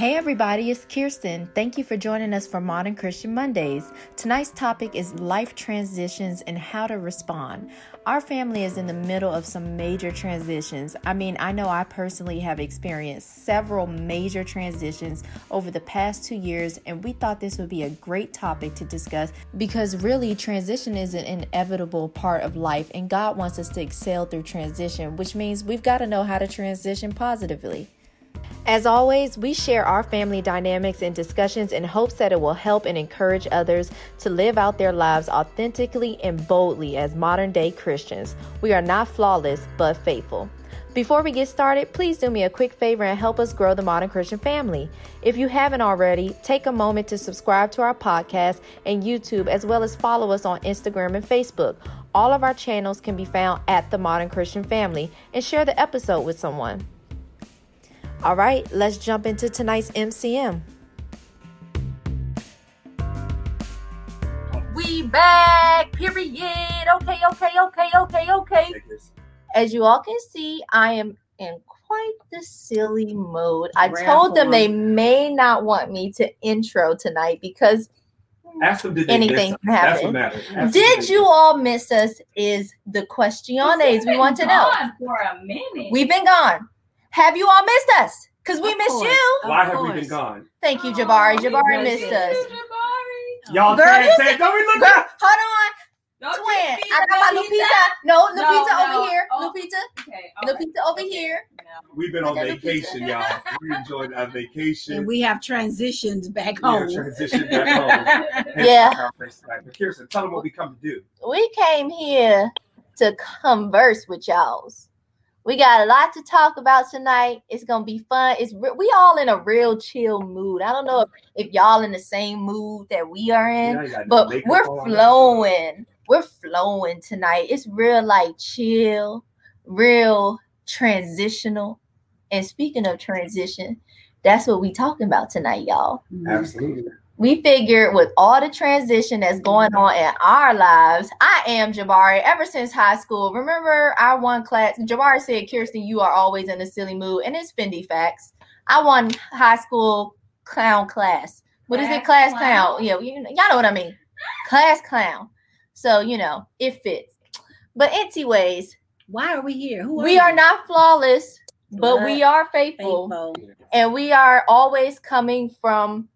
Hey everybody, it's Kirsten. Thank you for joining us for Modern Christian Mondays. Tonight's topic is life transitions and how to respond. Our family is in the middle of some major transitions. I mean, I know I personally have experienced several major transitions over the past two years, and we thought this would be a great topic to discuss because really, transition is an inevitable part of life, and God wants us to excel through transition, which means we've got to know how to transition positively. As always, we share our family dynamics and discussions in hopes that it will help and encourage others to live out their lives authentically and boldly as modern day Christians. We are not flawless, but faithful. Before we get started, please do me a quick favor and help us grow the Modern Christian family. If you haven't already, take a moment to subscribe to our podcast and YouTube, as well as follow us on Instagram and Facebook. All of our channels can be found at the Modern Christian Family and share the episode with someone. All right, let's jump into tonight's MCM. We back, period. Okay, okay, okay, okay, okay. As you all can see, I am in quite the silly mode. I told them they may not want me to intro tonight because Ask them, did they anything miss can us? That's happen. what matters. Ask Did did you they- all miss us? Is the questiones we want to know. Gone For a minute. We've been gone. Have you all missed us? Because we missed you. Why have we been gone? Thank you, Oh, Jabari. we Jabari missed missed you, us. Jabari. Y'all Girl, say you say. Don't we look Girl, at hold on. Don't Twin. I got my Lupita? Lupita. No, No, Lupita no. over here. Oh. Lupita. Okay. all right. Lupita over Okay. here. No. We've been on vacation, y'all. We enjoyed our vacation. And we have transitions back We are home. transitioned back home. Yeah. our conference tonight. But Kirsten, tell them what we come to do. We came here to converse with y'all. We got a lot to talk about tonight. It's gonna be fun. It's re- we all in a real chill mood. I don't know if, if y'all in the same mood that we are in. Yeah, you got no but we're flowing. We're flowing tonight. It's real like chill, real transitional. And speaking of transition, that's what we talking about tonight, y'all. Absolutely. We figured with all the transition that's going on in our lives, I am Jabari ever since high school. Remember, I won class. Jabari said, Kirsten, you are always in a silly mood. And it's Fendi facts. I won high school clown class. What is it? Class Class clown. clown? Yeah, you, y'all know what I mean. Class clown. So, you know, it fits. But, anyways, Why are we here? Who we you? are not flawless, but we are faithful faithful. and we are always coming from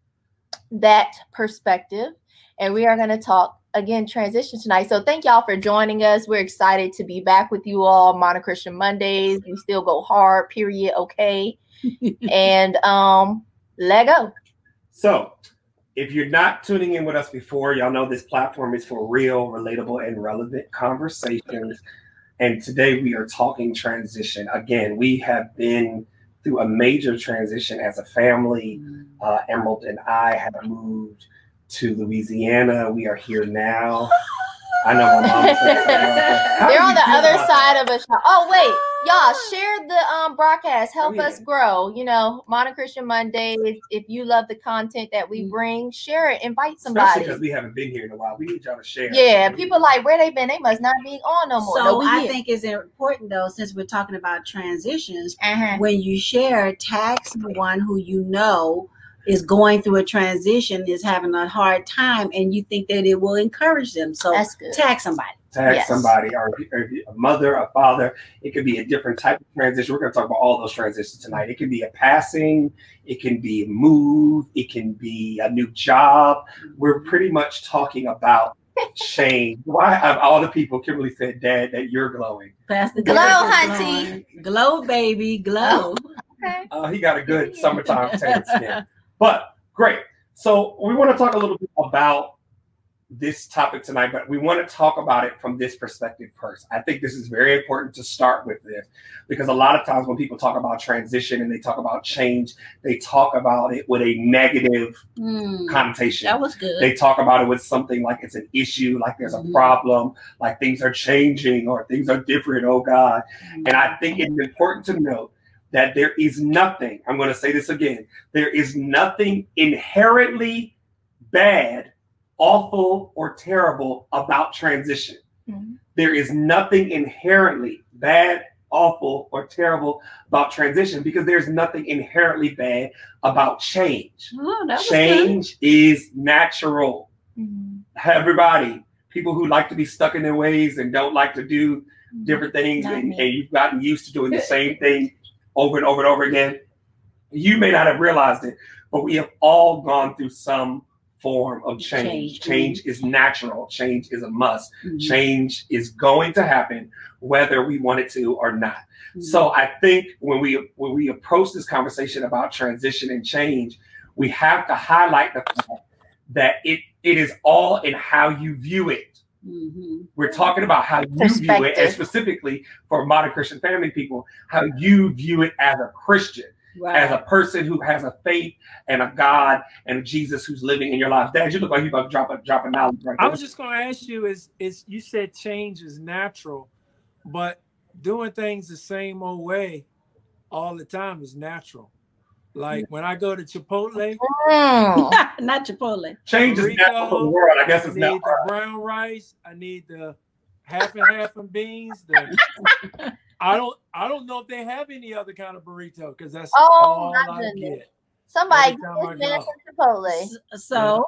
that perspective. And we are going to talk again transition tonight. So thank y'all for joining us. We're excited to be back with you all modern christian mondays. We still go hard period okay? And um let go. So, if you're not tuning in with us before, y'all know this platform is for real, relatable, and relevant conversations. And today we are talking transition. Again, we have been through a major transition as a family. Uh, Emerald and I have moved to Louisiana. We are here now. I know my mom said that. How they're on the other side that? of us oh wait y'all share the um broadcast help Oh, yeah. us grow you know modern christian mondays if you love the content that we Mm. bring share it invite Especially somebody because we haven't been here in a while. We need y'all to share. Yeah, people like where they been. They must not be on no more. So no, we I here. think it's important though, since we're talking about transitions, uh-huh. when you share, tag someone who you know is going through a transition, is having a hard time, and you think that it will encourage them. So that's good. tag somebody. Tag Yes. somebody or, or a mother, a father. It could be a different type of transition. We're going to talk about all those transitions tonight. It can be a passing, it can be a move, it can be a new job. We're pretty much talking about change. Why of all the people, Kimberly said, Dad, that you're glowing. Pastor Glow, Derrick hunty. Glow, baby, glow. Okay. Uh, he got a good summertime tan skin. But great. So we want to talk a little bit about this topic tonight, but we want to talk about it from this perspective first. I think this is very important to start with this because a lot of times when people talk about transition and they talk about change, they talk about it with a negative Hmm, connotation. that was good. They talk about it with something like it's an issue, like there's a Mhm. problem, like things are changing or things are different. Oh God. And I think it's important to note that there is nothing, I'm going to say this again, there is nothing inherently bad, awful, or terrible about transition. Mhm. There is nothing inherently bad, awful or terrible about transition because there's nothing inherently bad about change. Oh, that was good. Change is natural. Mhm. Everybody, people who like to be stuck in their ways and don't like to do Mm-hmm. different things, and, and you've gotten used to doing the same thing over and over and over again, you may not have realized it, but we have all gone through some form of change. Change. Change is natural, change is a must. Mhm. Change is going to happen whether we want it to or not. Mhm. So I think when we when we approach this conversation about transition and change, we have to highlight the fact that it it is all in how you view it. Mhm. We're talking about how you view it, and specifically for modern Christian family people, how you view it as a Christian, Right. as a person who has a faith and a God and a Jesus who's living in your life. Dad, you look like you about to drop a drop a knowledge right I was just going to ask you: Is is you said change is natural, but doing things the same old way all the time is natural. Like when I go to Chipotle, Mm. Not Chipotle. Change is Burrito, natural for the world. I guess I it's need not. the brown rice. I need the half and half and beans. The, I don't I don't know if they have any other kind of burrito because that's Oh, all my I goodness. get. Somebody Every get this man go. some Chipotle. S- So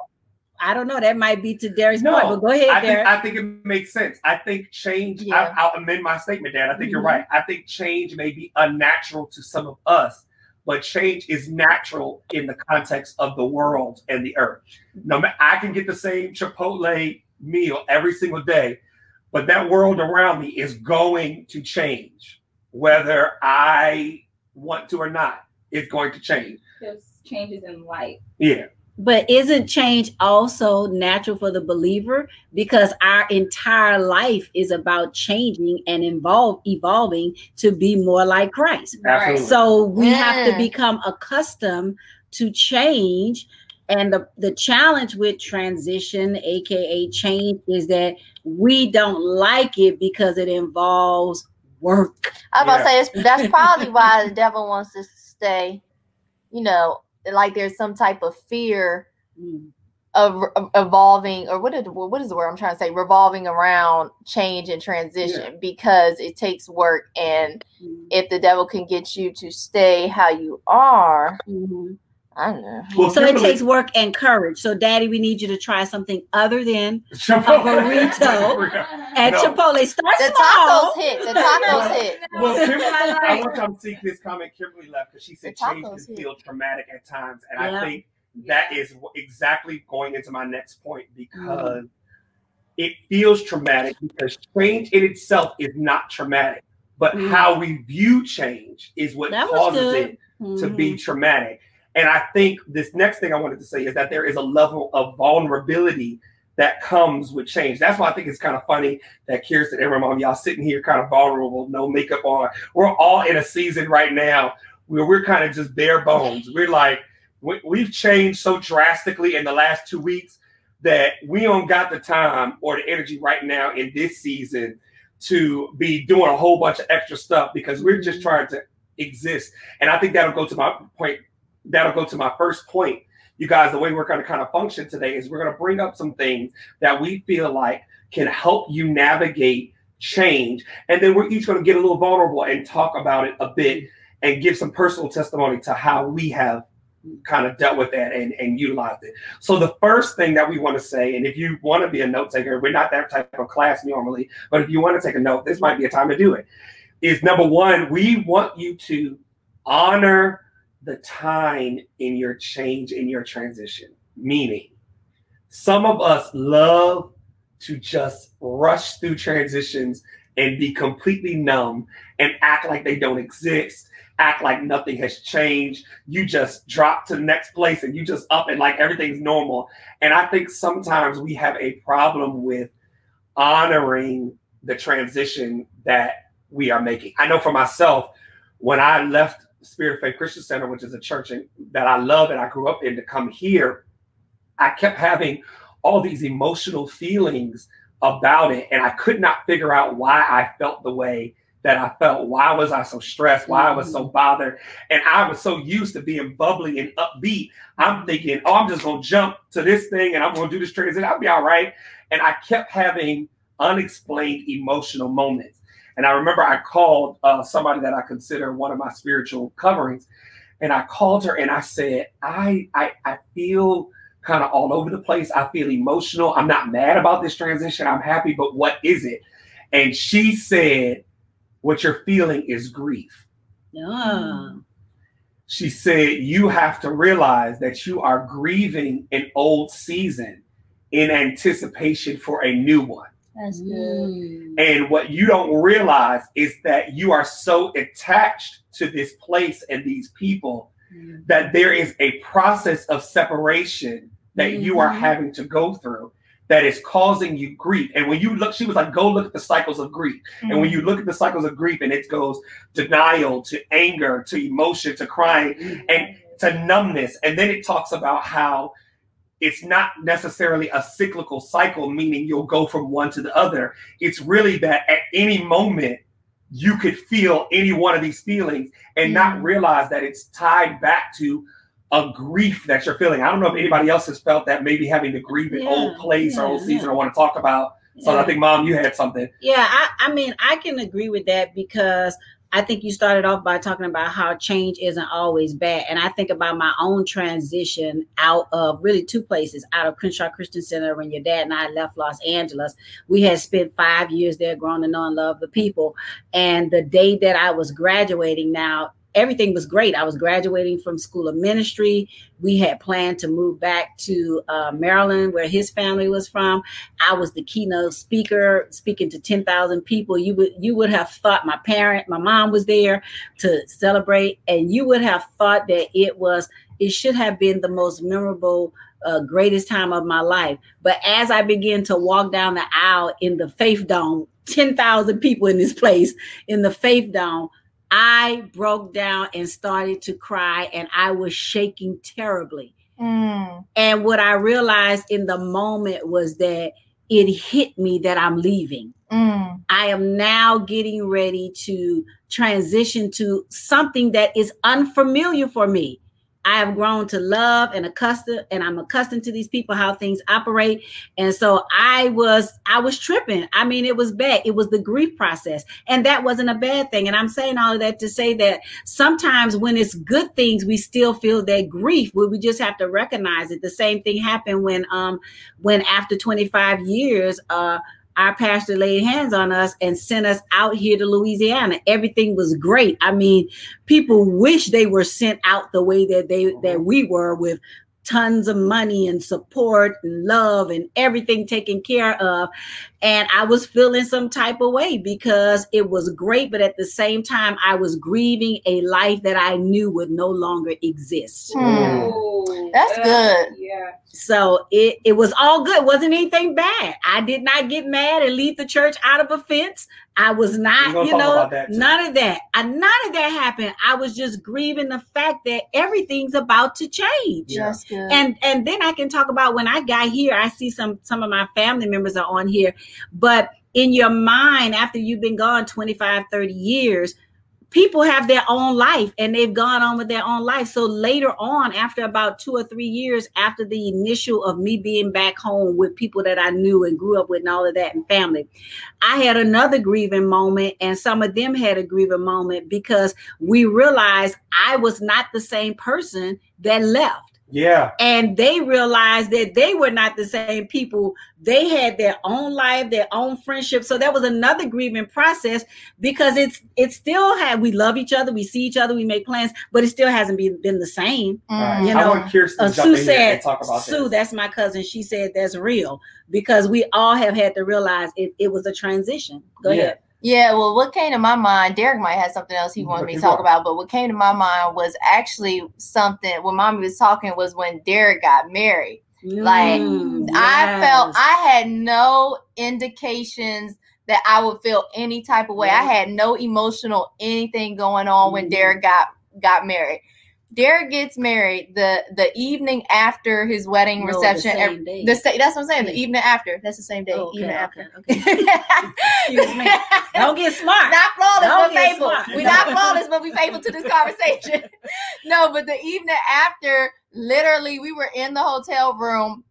I don't know. That might be to Derrick's No, point, but go ahead, I think, I think it makes sense. I think change, Yeah. I, will amend my statement, Dad. I think you're Mhm. right. I think change may be unnatural to some of us, but change is natural in the context of the world and the earth. No I can get the same Chipotle meal every single day, but that world around me is going to change, whether I want to or not. It's going to change. There's changes in life. Yeah. But isn't change also natural for the believer? Because our entire life is about changing and involve evolving to be more like Christ. Absolutely. So we have to become accustomed to change. And the, the challenge with transition, aka change, is that we don't like it because it involves work. I was about to say it's, that's probably why the devil wants us to stay, you know, like there's some type of fear Mm. of, of evolving or what is what is the word I'm trying to say revolving around change and transition because it takes work and Mm. if the devil can get you to stay how you are, Mhm. I don't know. Well, So it takes work and courage. So, Daddy, we need you to try something other than Chipotle. burrito. at No. Chipotle. Start The small. tacos hit. The tacos hit. Well, Kimberly, I want y'all to see this comment Kimberly left because she said change tacos can hit. feel traumatic at times, and Yeah. I think that is wh- exactly going into my next point because it feels traumatic because change in itself is not traumatic, but Mhm. how we view change is what That was causes good. it to be Mhm. traumatic. And I think this next thing I wanted to say is that there is a level of vulnerability that comes with change. That's why I think it's kind of funny that Kirsten and Ramon, y'all sitting here kind of vulnerable, no makeup on. We're all in a season right now where we're kind of just bare bones. We're like, we, we've changed so drastically in the last two weeks that we don't got the time or the energy right now in this season to be doing a whole bunch of extra stuff because we're just trying to exist. And I think that'll go to my point. That'll go to my first point. You guys, the way we're going to kind of function today is we're going to bring up some things that we feel like can help you navigate change. And then we're each going to get a little vulnerable and talk about it a bit and give some personal testimony to how we have kind of dealt with that and, and utilized it. So the first thing that we want to say, and if you want to be a note taker, we're not that type of class normally, but if you want to take a note, this might be a time to do it. Is number one, we want you to honor the time in your change, in your transition. Meaning, some of us love to just rush through transitions and be completely numb and act like they don't exist, act like nothing has changed. You just drop to the next place and you just up and like everything's normal. And I think sometimes we have a problem with honoring the transition that we are making. I know for myself, when I left Spirit of Faith Christian Center, which is a church in, that I love and I grew up in, to come here, I kept having all these emotional feelings about it. And I could not figure out why I felt the way that I felt. Why was I so stressed? Why I was so mm-hmm. bothered? And I was so used to being bubbly and upbeat. I'm thinking, oh, I'm just going to jump to this thing and I'm going to do this transition. I'll be all right. And I kept having unexplained emotional moments. And I remember I called uh, somebody that I consider one of my spiritual coverings, and I called her and I said, I I, I feel kind of all over the place. I feel emotional. I'm not mad about this transition. I'm happy, but what is it? And she said, What you're feeling is grief. Yeah. She said, You have to realize that you are grieving an old season in anticipation for a new one. That's good. Mm. And what you don't realize is that you are so attached to this place and these people Mm. that there is a process of separation that you are Mhm. having to go through that is causing you grief. And when you look, she was like, go look at the cycles of grief. And when you look at the cycles of grief and it goes denial to anger to emotion to crying and to numbness. And then it talks about how it's not necessarily a cyclical cycle, meaning you'll go from one to the other. It's really that at any moment, you could feel any one of these feelings and not Mm. realize that it's tied back to a grief that you're feeling. I don't know if anybody else has felt that maybe having to grieve an Yeah, old place or old season yeah. I want to talk about. So I think, Mom, you had something. Yeah, I, I mean, I can agree with that because I think you started off by talking about how change isn't always bad. And I think about my own transition out of really two places out of Crenshaw Christian Center when your dad and I left Los Angeles. We had spent five years there growing to know and love the people. And the day that I was graduating now, everything was great. I was graduating from School of Ministry. We had planned to move back to uh, Maryland, where his family was from. I was the keynote speaker, speaking to ten thousand people. You would you would have thought my parent, my mom was there to celebrate, and you would have thought that it was it should have been the most memorable. Uh, greatest time of my life. But as I began to walk down the aisle in the Faith Dome, 10,000 people in this place in the Faith Dome, I broke down and started to cry, and I was shaking terribly. Mm. And what I realized in the moment was that it hit me that I'm leaving. Mm. I am now getting ready to transition to something that is unfamiliar for me. I have grown to love and accustomed and I'm accustomed to these people how things operate and so I was I was tripping. I mean it was bad. It was the grief process and that wasn't a bad thing and I'm saying all of that to say that sometimes when it's good things we still feel that grief where we just have to recognize it. The same thing happened when um when after 25 years uh our pastor laid hands on us and sent us out here to Louisiana. Everything was great. I mean, people wish they were sent out the way that they that we were with tons of money and support and love and everything taken care of. And I was feeling some type of way because it was great, but at the same time, I was grieving a life that I knew would no longer exist. Hmm. Ooh, That's uh, good. Yeah. So it, it was all good. It wasn't anything bad. I did not get mad and leave the church out of offense. I was not, you know, about that, too. none of that. Uh, none of that happened. I was just grieving the fact that everything's about to change. Yeah. That's good. And and then I can talk about when I got here, I see some some of my family members are on here, but in your mind after you've been gone 25 30 years people have their own life and they've gone on with their own life. So later on after about two or three years after the initial of me being back home with people that i knew and grew up with and all of that and family i had another grieving moment and some of them had a grieving moment because we realized i was not the same person that left Yeah. and they realized that they were not the same people. They had their own life, their own friendship. So that was another grieving process because it's it still had we love each other, we see each other, we make plans, but it still hasn't been, been the same. Mm. You I know, want Kirsten Uh, to jump Sue in said, and talk about Sue, this. that's my cousin. She said that's real because we all have had to realize it, it was a transition. Go Yeah. ahead. Yeah, well, what came to my mind, Derrick might have something else he wanted me to talk about, but what came to my mind was actually something when mommy was talking was when Derrick got married. Like, Mm, I felt. I had no indications that I would feel any type of way. I had no emotional anything going on when Mhm. Derrick got got married. Derrick gets married the the evening after his wedding No, the reception. same every- day. The that's what I'm saying. The evening after. That's the same day. Oh, okay, evening okay, after. okay. Excuse me. Don't get smart. not flawless, Don't but faithful. smart. We're not flawless, but we faithful to this conversation. no, but the evening after, literally, we were in the hotel room,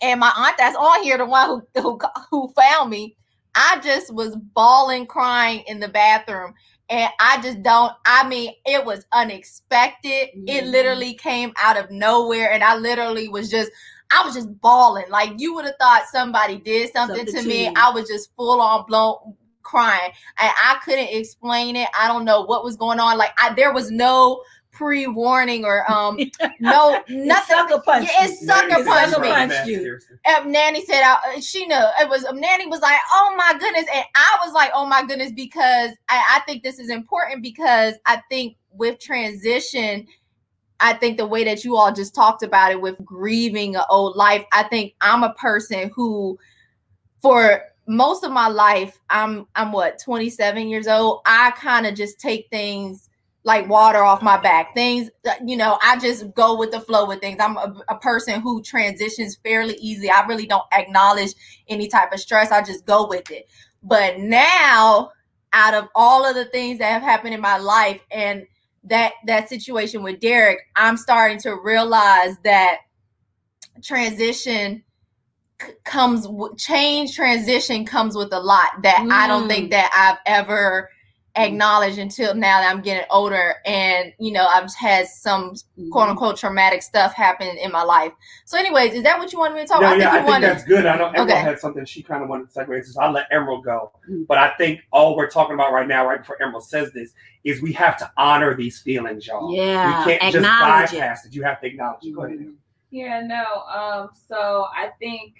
and my aunt that's on here, the one who who, who found me, I just was bawling, crying in the bathroom. And I just don't, I mean, it was unexpected. Mm-hmm. It literally came out of nowhere. And I literally was just, I was just bawling. Like you would have thought somebody did something, something to, to me. I was just full on blown crying. And I couldn't explain it. I don't know what was going on. Like I, there was no pre-warning or um no nothing. sucker punch. Yeah, it sucker punched me. Punched you. And Nanny said, uh, "She knew it was." Um, Nanny was like, "Oh my goodness," and I was like, "Oh my goodness," because I, I think this is important because I think with transition. I think the way that you all just talked about it with grieving an old life, I think I'm a person who, for most of my life, I'm I'm what 27 years old. I kind of just take things like water off my back. Things, you know, I just go with the flow with things. I'm a, a, person who transitions fairly easy. I really don't acknowledge any type of stress. I just go with it. But now, out of all of the things that have happened in my life and that that situation with Derrick, I'm starting to realize that transition comes change transition comes with a lot that mm. I don't think mm. that I've ever acknowledge until now that I'm getting older and you know I've had some mm-hmm. quote unquote traumatic stuff happen in my life. So, anyways, is that what you wanted me to talk no, about? Yeah, I think, I think that's good. I know Emerald okay. had something she kind of wanted to segue so I'll let Emerald go. Mm-hmm. But I think all we're talking about right now, right before Emerald says this, is we have to honor these feelings, y'all. Yeah, we can't just bypass it. it. You have to acknowledge it. Go ahead. Mm-hmm. Yeah, no. Um, so I think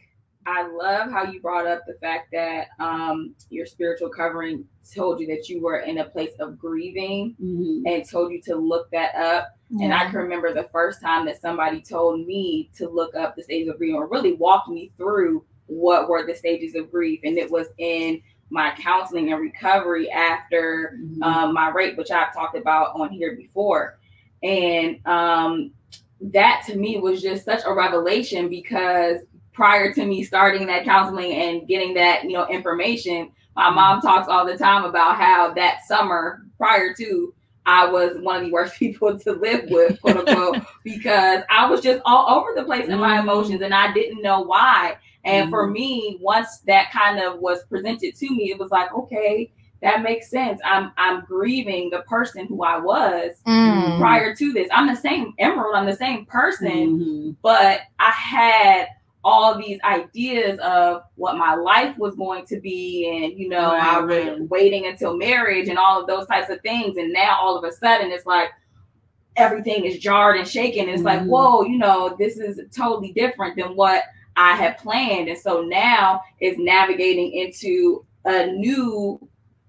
I love how you brought up the fact that um, your spiritual covering told you that you were in a place of grieving mm-hmm. and told you to look that up. And I can remember the first time that somebody told me to look up the stages of grief or really walked me through what were the stages of grief. And it was in my counseling and recovery after mm-hmm. um, my rape, which I've talked about on here before. And um, that to me was just such a revelation because prior to me starting that counseling and getting that, you know, information, my mm-hmm. mom talks all the time about how that summer prior to I was one of the worst people to live with, quote unquote, because I was just all over the place in my mm-hmm. emotions and I didn't know why. And mm-hmm. for me, once that kind of was presented to me, it was like, okay, that makes sense. I'm I'm grieving the person who I was mm. prior to this. I'm the same Emerald, I'm the same person, mm-hmm. but I had all these ideas of what my life was going to be and you know right, I was right. waiting until marriage and all of those types of things and now all of a sudden it's like everything is jarred and shaken it's mm-hmm. like whoa you know this is totally different than what I had planned and so now is navigating into a new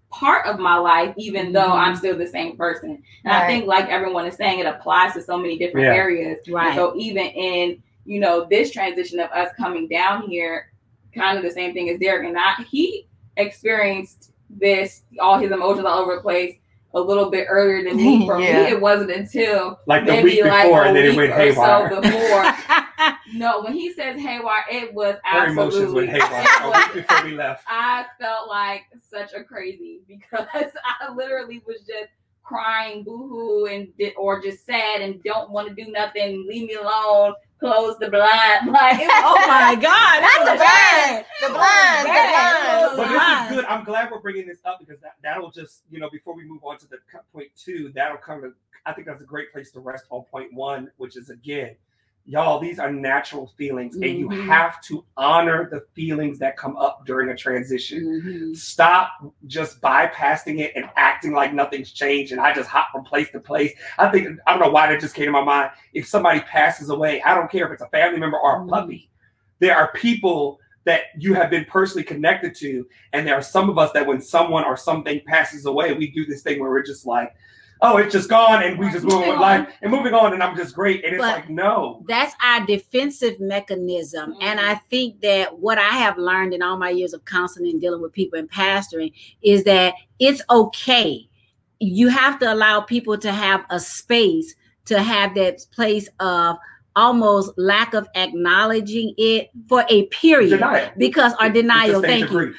part of my life even mm-hmm. though I'm still the same person and right. I think like everyone is saying it applies to so many different yeah. areas right so even in you know, this transition of us coming down here, kind of the same thing as Derrick and I, he experienced this, all his emotions all over the place a little bit earlier than me. For yeah. me, it wasn't until like the week like before, and then it went haywire. So before, no, when he says haywire, it was Her emotions went haywire. a week before we left, I felt like such a crazy because I literally was just crying boohoo and or just sad and don't want to do nothing, leave me alone, close the blind. Like, oh my God, that's the blind, the blind, the blind. But this is good. I'm glad we're bringing this up because that, that'll just, you know, before we move on to the point two, that'll come to, I think that's a great place to rest on point one, which is again, y'all these are natural feelings mm-hmm. and you mm-hmm. have to honor the feelings that come up during a transition mm-hmm. stop just bypassing it and acting like nothing's changed and i just hop from place to place i think i don't know why that just came to my mind if somebody passes away i don't care if it's a family member or a mm-hmm. puppy there are people that you have been personally connected to and there are some of us that when someone or something passes away we do this thing where we're just like oh, it's just gone and we just move on with life and moving on and I'm just great. And it's but like, no. That's our defensive mechanism. Mm-hmm. And I think that what I have learned in all my years of counseling and dealing with people and pastoring is that it's okay. You have to allow people to have a space to have that place of almost lack of acknowledging it for a period denial. because our denial thank you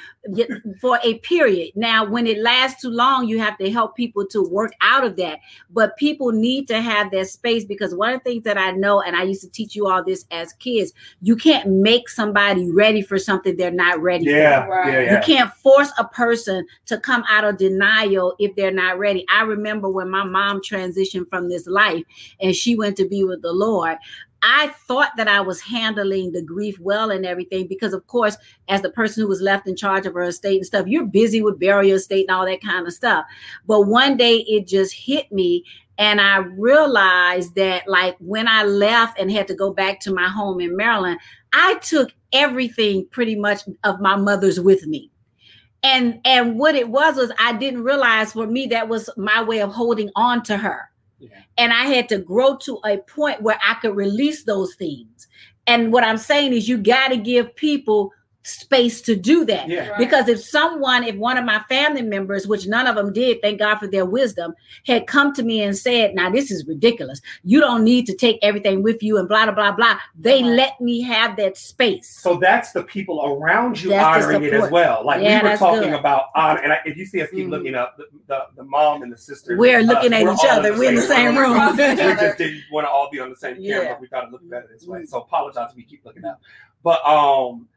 for a period. Now, when it lasts too long, you have to help people to work out of that. But people need to have that space because one of the things that I know, and I used to teach you all this as kids, you can't make somebody ready for something they're not ready yeah, for. Right. Yeah, yeah. You can't force a person to come out of denial if they're not ready. I remember when my mom transitioned from this life and she went to be with the Lord. I thought that I was handling the grief well and everything because, of course, as the person who was left in charge of her estate and stuff, you're busy with burial estate and all that kind of stuff. But one day it just hit me. And I realized that, like, when I left and had to go back to my home in Maryland, I took everything pretty much of my mother's with me and and what it was was i didn't realize for me that was my way of holding on to her and I had to grow to a point where I could release those things. And what I'm saying is, you got to give people space to do that. Yeah. Right. Because if someone, if one of my family members, which none of them did, thank God for their wisdom, had come to me and said, Now this is ridiculous. You don't need to take everything with you and blah, blah, blah, blah. They let me have that space. So that's the people around you that's honoring it as well. Like yeah, we were talking good. about honor. And I, if you see us keep mm. looking up, the, the, the, mom and the sister, we're looking at each other. We're in the same room. room. we just didn't want to all be on the same camera. We got to look better this way. So apologize if we keep looking up. But um,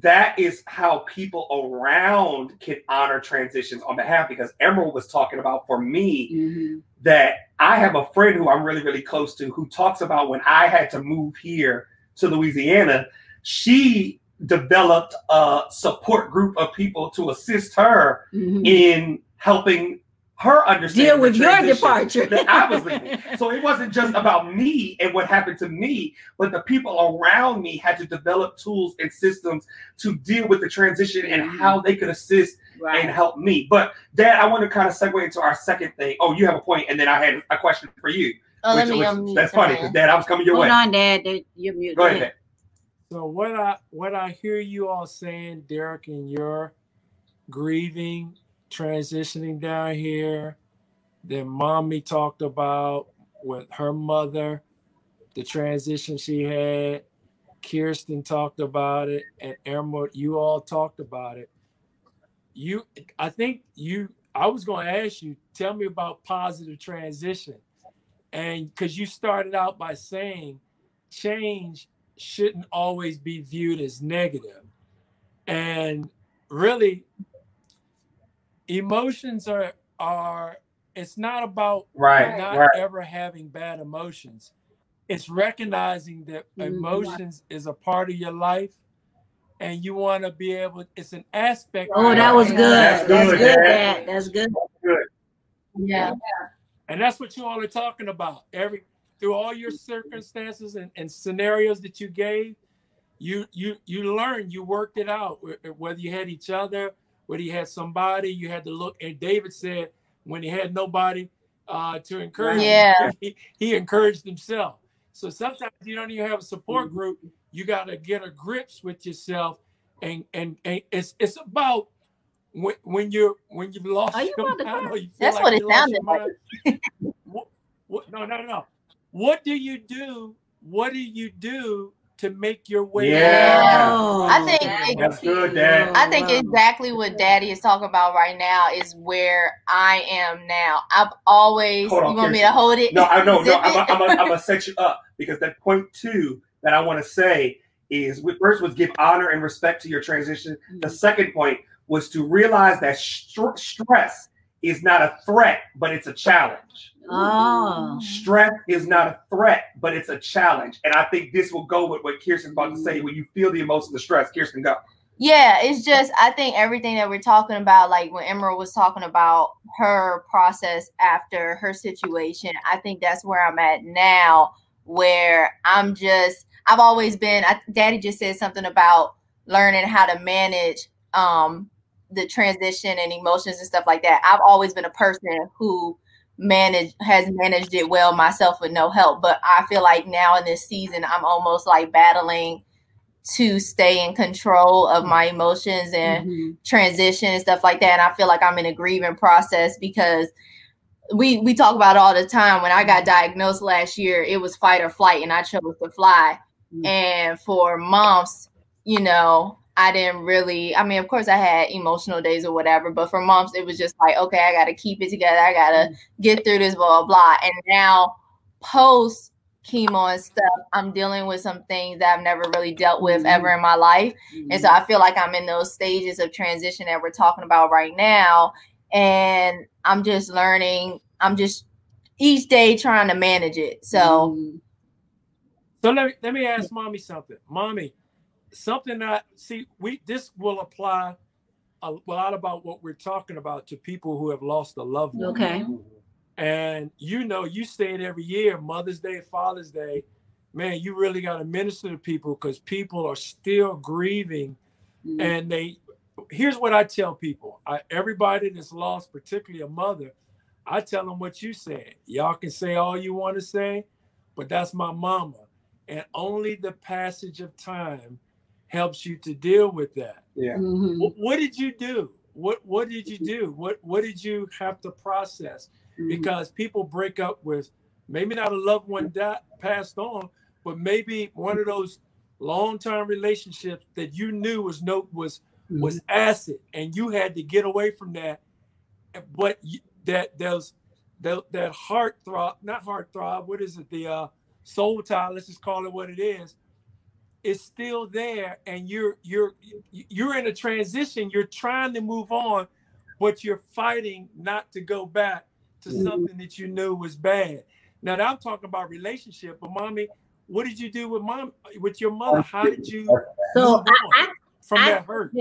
that is how people around can honor transitions on behalf because emerald was talking about for me mm-hmm. that i have a friend who i'm really really close to who talks about when i had to move here to louisiana she developed a support group of people to assist her mm-hmm. in helping her understanding deal with your departure that I was leaving. So it wasn't just about me and what happened to me, but the people around me had to develop tools and systems to deal with the transition and mm-hmm. how they could assist right. and help me. But Dad, I want to kind of segue into our second thing. Oh, you have a point, and then I had a question for you. Oh, which, let me which, That's funny because Dad, I was coming your Hold way. Hold on, Dad. You're muted. Go ahead. So what I what I hear you all saying, Derrick, and you're grieving transitioning down here. Then mommy talked about with her mother, the transition she had. Kirsten talked about it, and Emerald, you all talked about it. You, I think you. I was going to ask you, tell me about positive transition, and because you started out by saying change shouldn't always be viewed as negative, and really emotions are are it's not about right not right. ever having bad emotions. It's recognizing that mm-hmm. emotions is a part of your life and you want to be able it's an aspect oh that was good. That's, that's good, good Dad. that's good. That's good. Yeah. And that's what you all are talking about. Every through all your circumstances and, and scenarios that you gave you you you learned you worked it out whether you had each other when he had somebody, you had to look. And David said when he had nobody uh, to encourage, yeah, him, he, he encouraged himself. So sometimes you don't even have a support mm-hmm. group. You got to get a grips with yourself, and and, and it's it's about when, when you're when you've lost Are you your mind, That's like what it sounded like. what, what, no, no, no. What do you do? What do you do to make your way. Yeah, I think that's good, Dad. I think exactly what Daddy is talking about right now is where I am now. I've always. On, you want me to hold it? No, I know. No, I'm gonna set you up because that point two that I want to say is first was give honor and respect to your transition. The mm-hmm. second point was to realize that st- stress is not a threat, but it's a challenge. Oh. Stress is not a threat, but it's a challenge. And I think this will go with what Kirsten's about to say. When you feel the emotion of stress, Kirsten, go. Yeah, it's just I think everything that we're talking about, like when Emerald was talking about her process after her situation, I think that's where I'm at now, where I'm just I've always been. I, Daddy just said something about learning how to manage um the transition and emotions and stuff like that. I've always been a person who managed has managed it well myself with no help. But I feel like now in this season, I'm almost like battling to stay in control of my emotions and mm-hmm. transition and stuff like that. And I feel like I'm in a grieving process because we we talk about all the time. When I got diagnosed last year, it was fight or flight, and I chose to fly. Mm-hmm. And for months, you know, I didn't really, I mean, of course, I had emotional days or whatever, but for months, it was just like, okay, I got to keep it together. I got to mm-hmm. get through this, blah, blah, blah. And now, post chemo and stuff, I'm dealing with some things that I've never really dealt with mm-hmm. ever in my life. Mm-hmm. And so I feel like I'm in those stages of transition that we're talking about right now. And I'm just learning, I'm just each day trying to manage it. So, mm-hmm. so let me, let me ask mommy something. Mommy, something that see we this will apply a, lot about what we're talking about to people who have lost a loved one. Okay. And you know, you say it every year, Mother's Day, Father's Day. Man, you really got to minister to people because people are still grieving. Mm-hmm. And they, here's what I tell people I, everybody that's lost, particularly a mother, I tell them what you said. Y'all can say all you want to say, but that's my mama. And only the passage of time helps you to deal with that. Yeah. Mm-hmm. What, what, did you do? What What did you do? What What did you have to process? Mm-hmm. Because people break up with maybe not a loved one that passed on, but maybe one of those long term relationships that you knew was no was mm-hmm. was acid, and you had to get away from that. But you, that those that that heart throb, not heart throb. What is it? The uh, soul tie. Let's just call it what it is is still there and you're you're you're in a transition you're trying to move on but you're fighting not to go back to mm-hmm. something that you knew was bad. Now i'm talking about relationship but mommy what did you do with mom with your mother? How did you so I, from I, that hurt?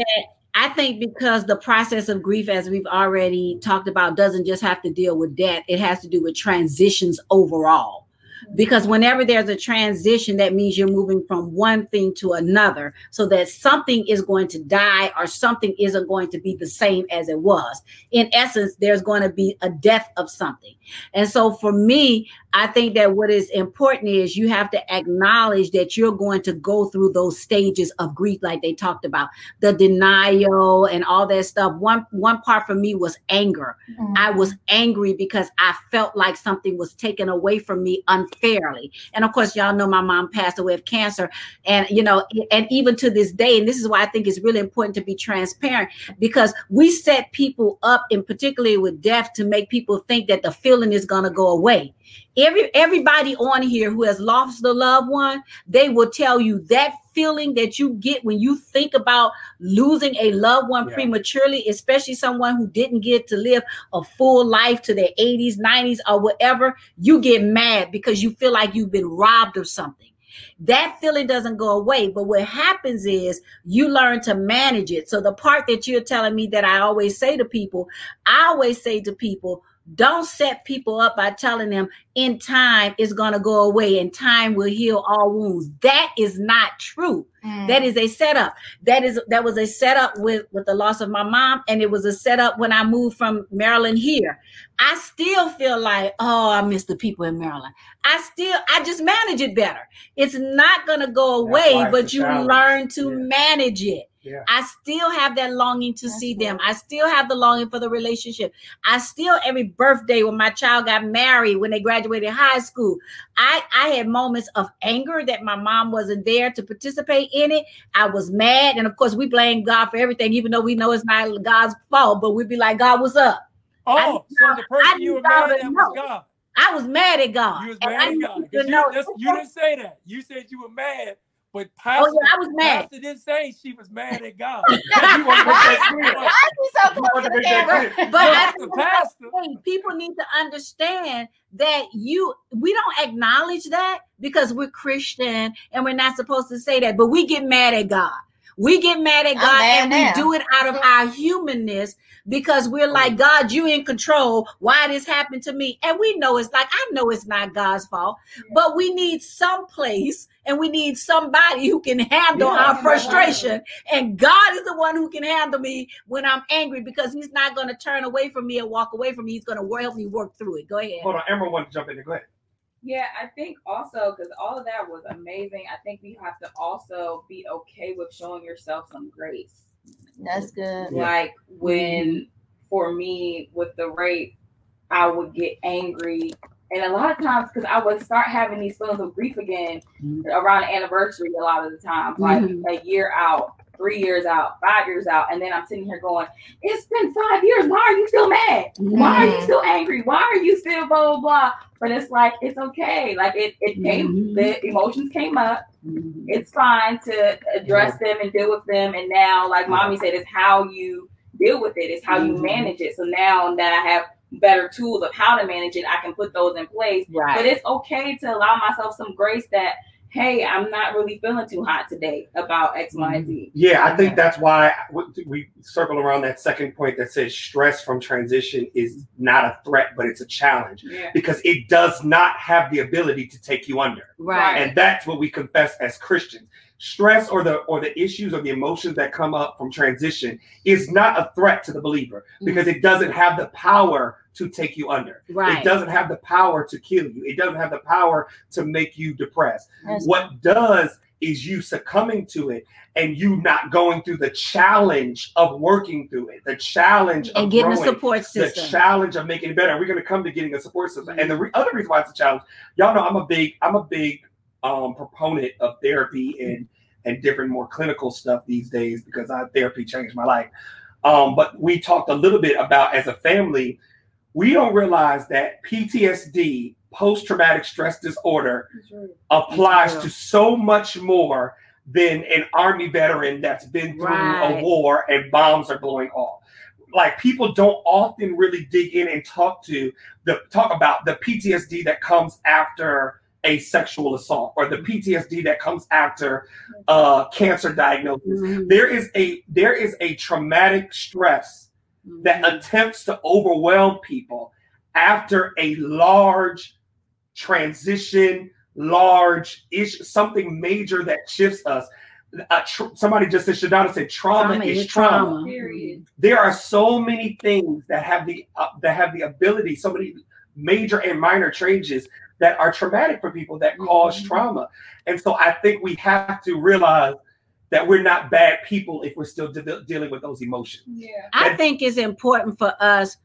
I think because the process of grief, as we've already talked about, doesn't just have to deal with death, it has to do with transitions overall because whenever there's a transition that means you're moving from one thing to another so that something is going to die or something isn't going to be the same as it was. In essence there's going to be a death of something. And so for me I think that what is important is you have to acknowledge that you're going to go through those stages of grief, like they talked about, the denial and all that stuff. One one part for me was anger. Mm-hmm. I was angry because I felt like something was taken away from me unfairly. And of course, y'all know my mom passed away of cancer, and you know, and even to this day, and this is why I think it's really important to be transparent because we set people up, and particularly with death, to make people think that the feeling is going to go away every everybody on here who has lost a loved one they will tell you that feeling that you get when you think about losing a loved one yeah. prematurely especially someone who didn't get to live a full life to their 80s 90s or whatever you get mad because you feel like you've been robbed of something that feeling doesn't go away. But what happens is you learn to manage it. So the part that you're telling me that I always say to people, I always say to people, don't set people up by telling them in time it's going to go away and time will heal all wounds. That is not true. Mm. That is a setup. That is that was a setup with with the loss of my mom and it was a setup when I moved from Maryland here. I still feel like, oh, I miss the people in Maryland. I still I just manage it better. It's not going to go away, but you learn to yeah. manage it. Yeah. I still have that longing to That's see right. them. I still have the longing for the relationship. I still every birthday when my child got married, when they graduated high school, I I had moments of anger that my mom wasn't there to participate in it. I was mad, and of course we blame God for everything, even though we know it's not God's fault. But we'd be like, God, what's up? Oh, so the person you were mad at was God. I was mad at God. You was mad at God. You, you didn't say that. You said you were mad but Pastor, oh, yeah, I was mad. Pastor didn't say she was mad at God. but I pastor. people need to understand that you we don't acknowledge that because we're Christian and we're not supposed to say that, but we get mad at God. We get mad at God mad and now. we do it out of our humanness because we're like, God, you in control. Why this happened to me? And we know it's like, I know it's not God's fault, but we need some place and we need somebody who can handle yeah, our frustration. And God is the one who can handle me when I'm angry because He's not going to turn away from me and walk away from me. He's going to help me work through it. Go ahead. Hold on, Emerald want to jump in. Go ahead. Yeah, I think also because all of that was amazing. I think we have to also be okay with showing yourself some grace. That's good. Like when, for me, with the rape, I would get angry and a lot of times, because I would start having these feelings of grief again mm-hmm. around anniversary, a lot of the times, like mm-hmm. a year out. three years out, five years out, and then I'm sitting here going, "It's been five years. Why are you still mad? Why are you still angry? Why are you still blah blah blah?" But it's like it's okay. Like it, it came. Mhm. The emotions came up. Mhm. It's fine to address them and deal with them. And now, like mommy said, it's how you deal with it. It's how you Mhm. manage it. So now that I have better tools of how to manage it, I can put those in place. Right. But it's okay to allow myself some grace that, hey, I'm not really feeling too hot today about X, Y, Z. Mm-hmm. Yeah, I think that's why we- circle around that second point that says stress from transition is not a threat, but it's a challenge Yeah. because it does not have the ability to take you under. right. And that's what we confess as Christians. Stress or the or the issues or the emotions that come up from transition is not a threat to the believer mm-hmm. because it doesn't have the power to take you under. Right. It doesn't have the power to kill you. It doesn't have the power to make you depressed. That's- What does is you succumbing to it and you not going through the challenge of working through it, the challenge of and getting a growing, support the challenge of making it better. We're going to come to getting a support system. And the re- other reason why it's a challenge, y'all know I'm a big, I'm a big um, proponent of therapy and and different more clinical stuff these days because I therapy changed my life. Um, but we talked a little bit about as a family, we don't realize that PTSD, post traumatic stress disorder, applies real. to so much more than an army veteran that's been through Right. a war and bombs are blowing off. Like people don't often really dig in and talk to the talk about the PTSD that comes after a sexual assault or the PTSD that comes after uh, cancer diagnosis. Mhm. There is a there is a traumatic stress that Mhm. attempts to overwhelm people after a large transition, large issue, something major that shifts us. Uh, tr- somebody just said, Shadana said, trauma, is trauma. Period. There are so many things that have the uh, that have the ability, so many major and minor changes that are traumatic for people that cause Mhm. trauma. And so I think we have to realize that we're not bad people if we're still de- dealing with those emotions. Yeah. I think it's important for us,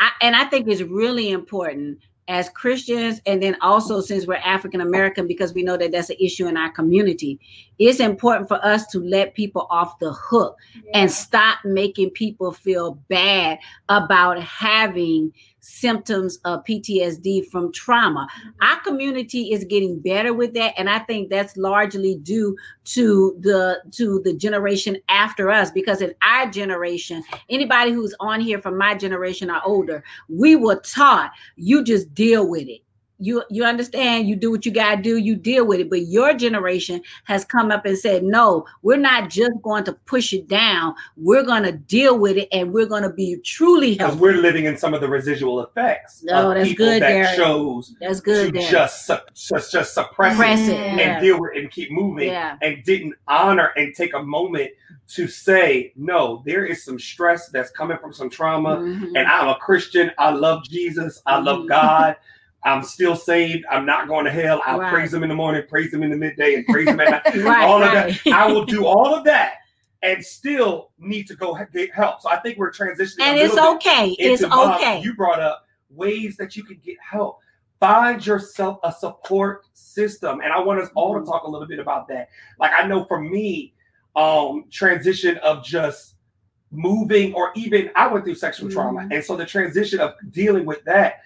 I, and I think it's really important as Christians, and then also since we're African American, because we know that that's an issue in our community. It's important for us to let people off the hook and stop making people feel bad about having symptoms of PTSD from trauma. Mm-hmm. Our community is getting better with that and I think that's largely due to the to the generation after us because in our generation anybody who's on here from my generation or older we were taught you just deal with it you you understand you do what you got to do you deal with it but your generation has come up and said no we're not just going to push it down we're going to deal with it and we're going to be truly Because helpful we're living in some of the residual effects of that's good, that Derrick. chose that's to good Darren. just, just just suppress it it yeah. and deal with it and keep moving yeah and didn't honor and take a moment to say, no, there is some stress that's coming from some trauma. Mhm. And I'm a Christian. I love Jesus. I love Mhm. God. I'm still saved. I'm not going to hell. I'll Right. praise him in the morning, praise him in the midday, and praise him at night. Right, all of right. that. I will do all of that and still need to go get help. So I think we're transitioning. and it's okay it's into, okay You brought up ways that you can get help. Find yourself a support system. And I want us all to Mhm. talk a little bit about that. Like I know for me, um, transition of just moving or even I went through sexual trauma. Mhm. And so the transition of dealing with that,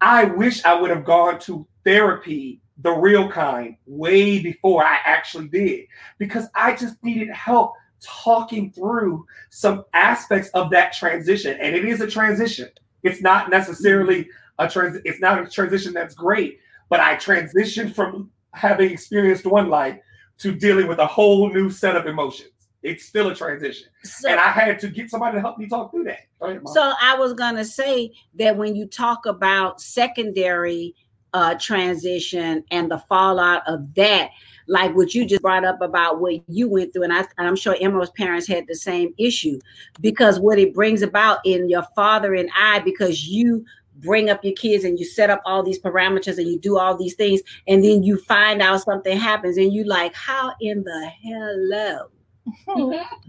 I wish I would have gone to therapy, the real kind, way before I actually did, because I just needed help talking through some aspects of that transition. And it is a transition. It's not necessarily a trans it's not a transition that's great, but I transitioned from having experienced one life to dealing with a whole new set of emotions. It's still a transition. so, and I had to get somebody to help me talk through that. Ahead, so i was going to say that when you talk about secondary uh transition and the fallout of that like what you just brought up about what you went through and, I, and i'm sure emerald's parents had the same issue because what it brings about in your father and i because you bring up your kids and you set up all these parameters and you do all these things and then you find out something happens and you like how in the hello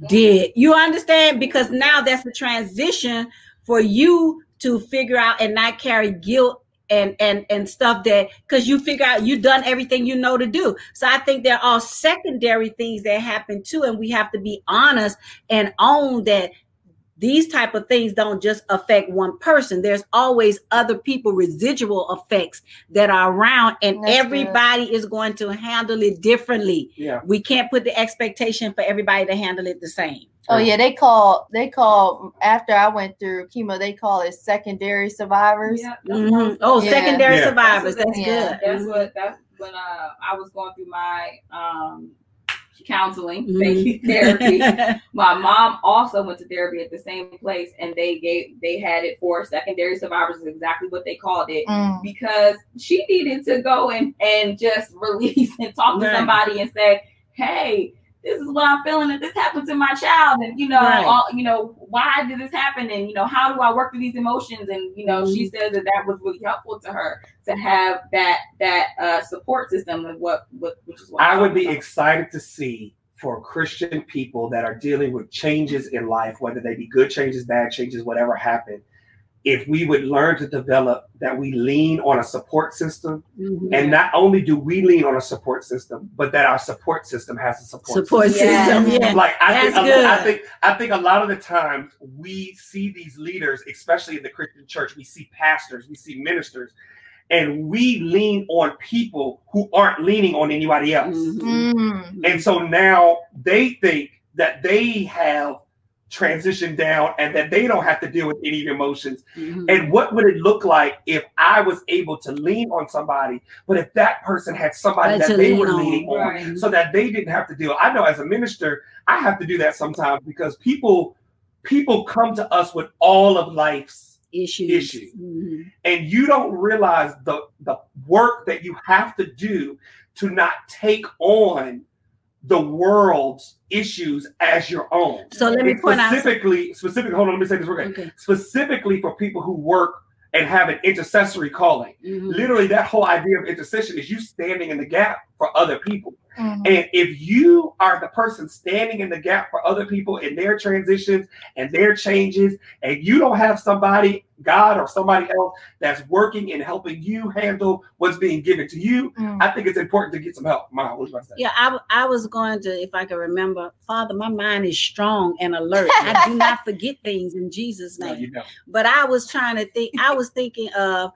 did you understand? Because now that's the transition for you to figure out and not carry guilt and and and stuff that because you figure out you've done everything you know to do. So i think there are secondary things that happen too and we have to be honest and own that these type of things don't just affect one person there's always other people residual effects that are around and That's everybody is going to handle it differently Yeah. we can't put the expectation for everybody to handle it the same Oh yeah, they call they call after I went through chemo, they call it secondary survivors. Yeah, that's what I Mhm. oh Yeah. secondary Yeah. survivors That's that's Yeah. good That's Mhm. what that's when uh, I was going through my um counseling, Mhm. thank you, therapy. my mom also went to therapy at the same place, and they gave they had it for secondary survivors, is exactly what they called it, Mm. because she needed to go and and just release and talk to somebody and say, hey. This is what I'm feeling that this happened to my child, and you know, Right. all, you know, why did this happen, and you know, how do I work through these emotions? And you know, she Mm-hmm. says that that was really helpful to her to have that that uh, support system, and what, what which is what I would be about. excited to see for Christian people that are dealing with changes in life, whether they be good changes, bad changes, whatever happened, if we would learn to develop that we lean on a support system. Mhm. And not only do we lean on a support system, but that our support system has a support, support system. system Yes. yeah Like I think, That's a- I good. think, I think a lot of the times we see these leaders, especially in the Christian church, we see pastors, we see ministers, and we lean on people who aren't leaning on anybody else. Mhm. Mm. And so now they think that they have transitioned down and that they don't have to deal with any emotions. Mhm. And what would it look like if I was able to lean on somebody, but if that person had somebody Right, that they lean were on. leaning on Right. so that they didn't have to deal. I know as a minister, I have to do that sometimes because people people come to us with all of life's issues Issue. Mhm. and you don't realize the the work that you have to do to not take on the world's issues as your own. so let me It's point out specifically, specifically, hold on, let me say this real okay Specifically for people who work and have an intercessory calling. Mhm. Literally, that whole idea of intercession is you standing in the gap for other people. Mhm. And if you are the person standing in the gap for other people in their transitions and their changes, and you don't have somebody, God or somebody else, that's working and helping you handle what's being given to you, Mm. I think it's important to get some help. Ma, what was you about to say? Yeah, I was going to, if I can remember, Father, my mind is strong and alert. I do not forget things in Jesus' No, name. you don't. But I was trying to think, I was thinking of,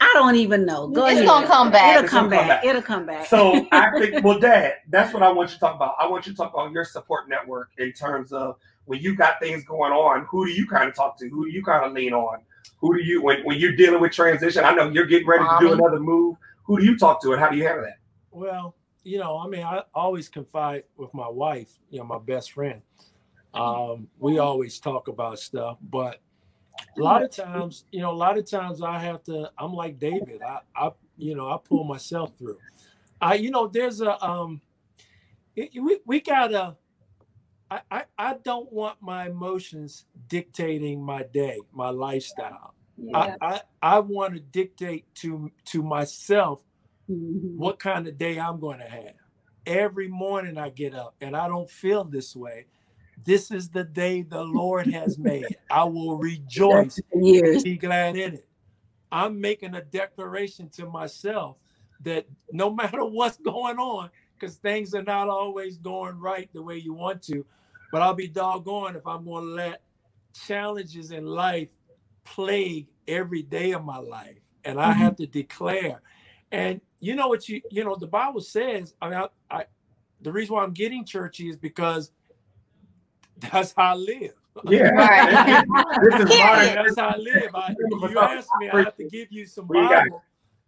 I don't even know. Go It's ahead. gonna come back. It'll It's come gonna come back. back. It'll come back. So I think, well, Dad, that's what I want you to talk about. I want you to talk about your support network in terms of when you got things going on. Who do you kind of talk to? Who do you kind of lean on? Who do you when when you're dealing with transition? I know you're getting ready to do another move. Who do you talk to, and how do you handle that? Well, you know, I mean, I always confide with my wife, you know, my best friend. Um, we always talk about stuff, but a lot of times, you know, a lot of times I have to, I'm like David. I, I you know, I pull myself through. I, you know, there's a um it- we, we gotta I, I I don't want my emotions dictating my day, my lifestyle. Yeah. I, I, I want to dictate to to myself Mhm. what kind of day I'm going to have. Every morning I get up and I don't feel this way. This is the day the Lord has made. I will rejoice Years. be glad in it. I'm making a declaration to myself that no matter what's going on, because things are not always going right the way you want to, but I'll be doggone if I'm going to let challenges in life plague every day of my life. And I have to declare. And you know what you you know the Bible says. I mean, I, I the reason why I'm getting churchy is because that's how I live. Yeah, Right. this is Period. modern. That's how I live. I, you ask me, I have to give you some Bible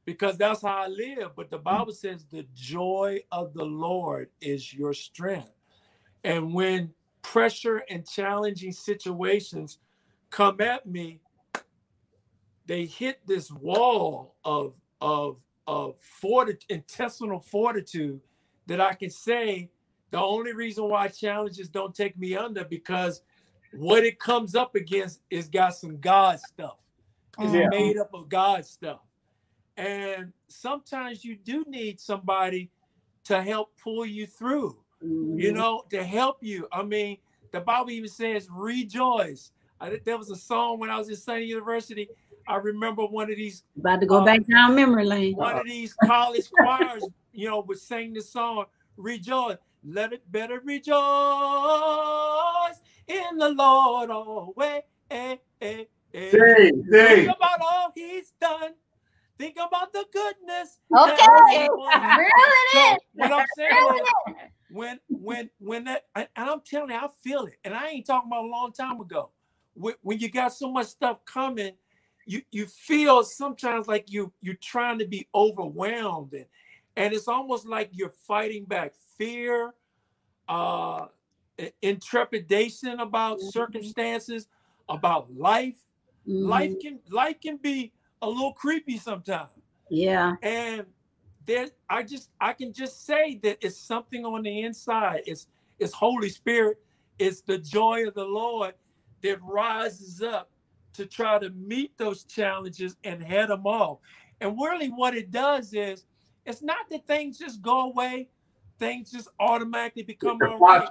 because that's how I live. But the Bible says the joy of the Lord is your strength. And when pressure and challenging situations come at me, they hit this wall of of of forti- intestinal fortitude that I can say the only reason why challenges don't take me under because what it comes up against is got some God stuff. It's Yeah. made up of God stuff. And sometimes you do need somebody to help pull you through, you mm-hmm. know, to help you. I mean, the Bible even says rejoice. I think there was a song when I was in Sunday University. I remember one of these about to go back um, down memory lane. One of these college choirs, you know, would sing the song, rejoice. Let it better rejoice in the Lord always. Eh. Think about all he's done. Think about the goodness. Okay. Really? what I'm saying is, when when when that and I'm telling you, I feel it. And I ain't talking about a long time ago. When, when you got so much stuff coming, you you feel sometimes like you you're trying to be overwhelmed and and it's almost like you're fighting back fear, uh intrepidation about mm-hmm. circumstances, about life. Mm-hmm. Life can life can be a little creepy sometimes. Yeah. And there I just I can just say that it's something on the inside. It's it's Holy Spirit, it's the joy of the Lord that rises up to try to meet those challenges and head them off. And really what it does is it's not that things just go away, things just automatically become all right,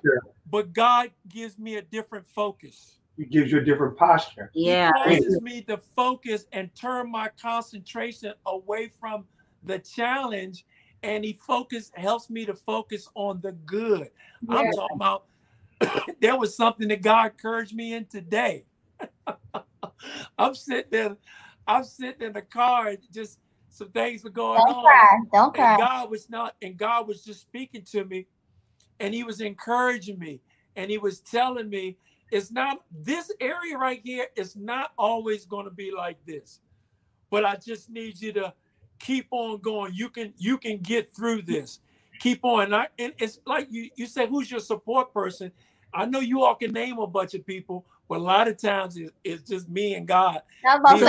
but God gives me a different focus. He gives you a different posture. Yeah. He causes me to focus and turn my concentration away from the challenge. And he focus helps me to focus on the good. Yeah. I'm talking about there was something that God encouraged me in today. I'm sitting there, I'm sitting in the car and just some things were going Don't on. Cry. Don't cry. And God was not, and God was just speaking to me, and He was encouraging me, and He was telling me it's not this area right here is not always going to be like this, but I just need you to keep on going. You can you can get through this. Keep on. And, I, and it's like you you said, who's your support person? I know you all can name a bunch of people, but a lot of times it's, it's just me and God. I was say,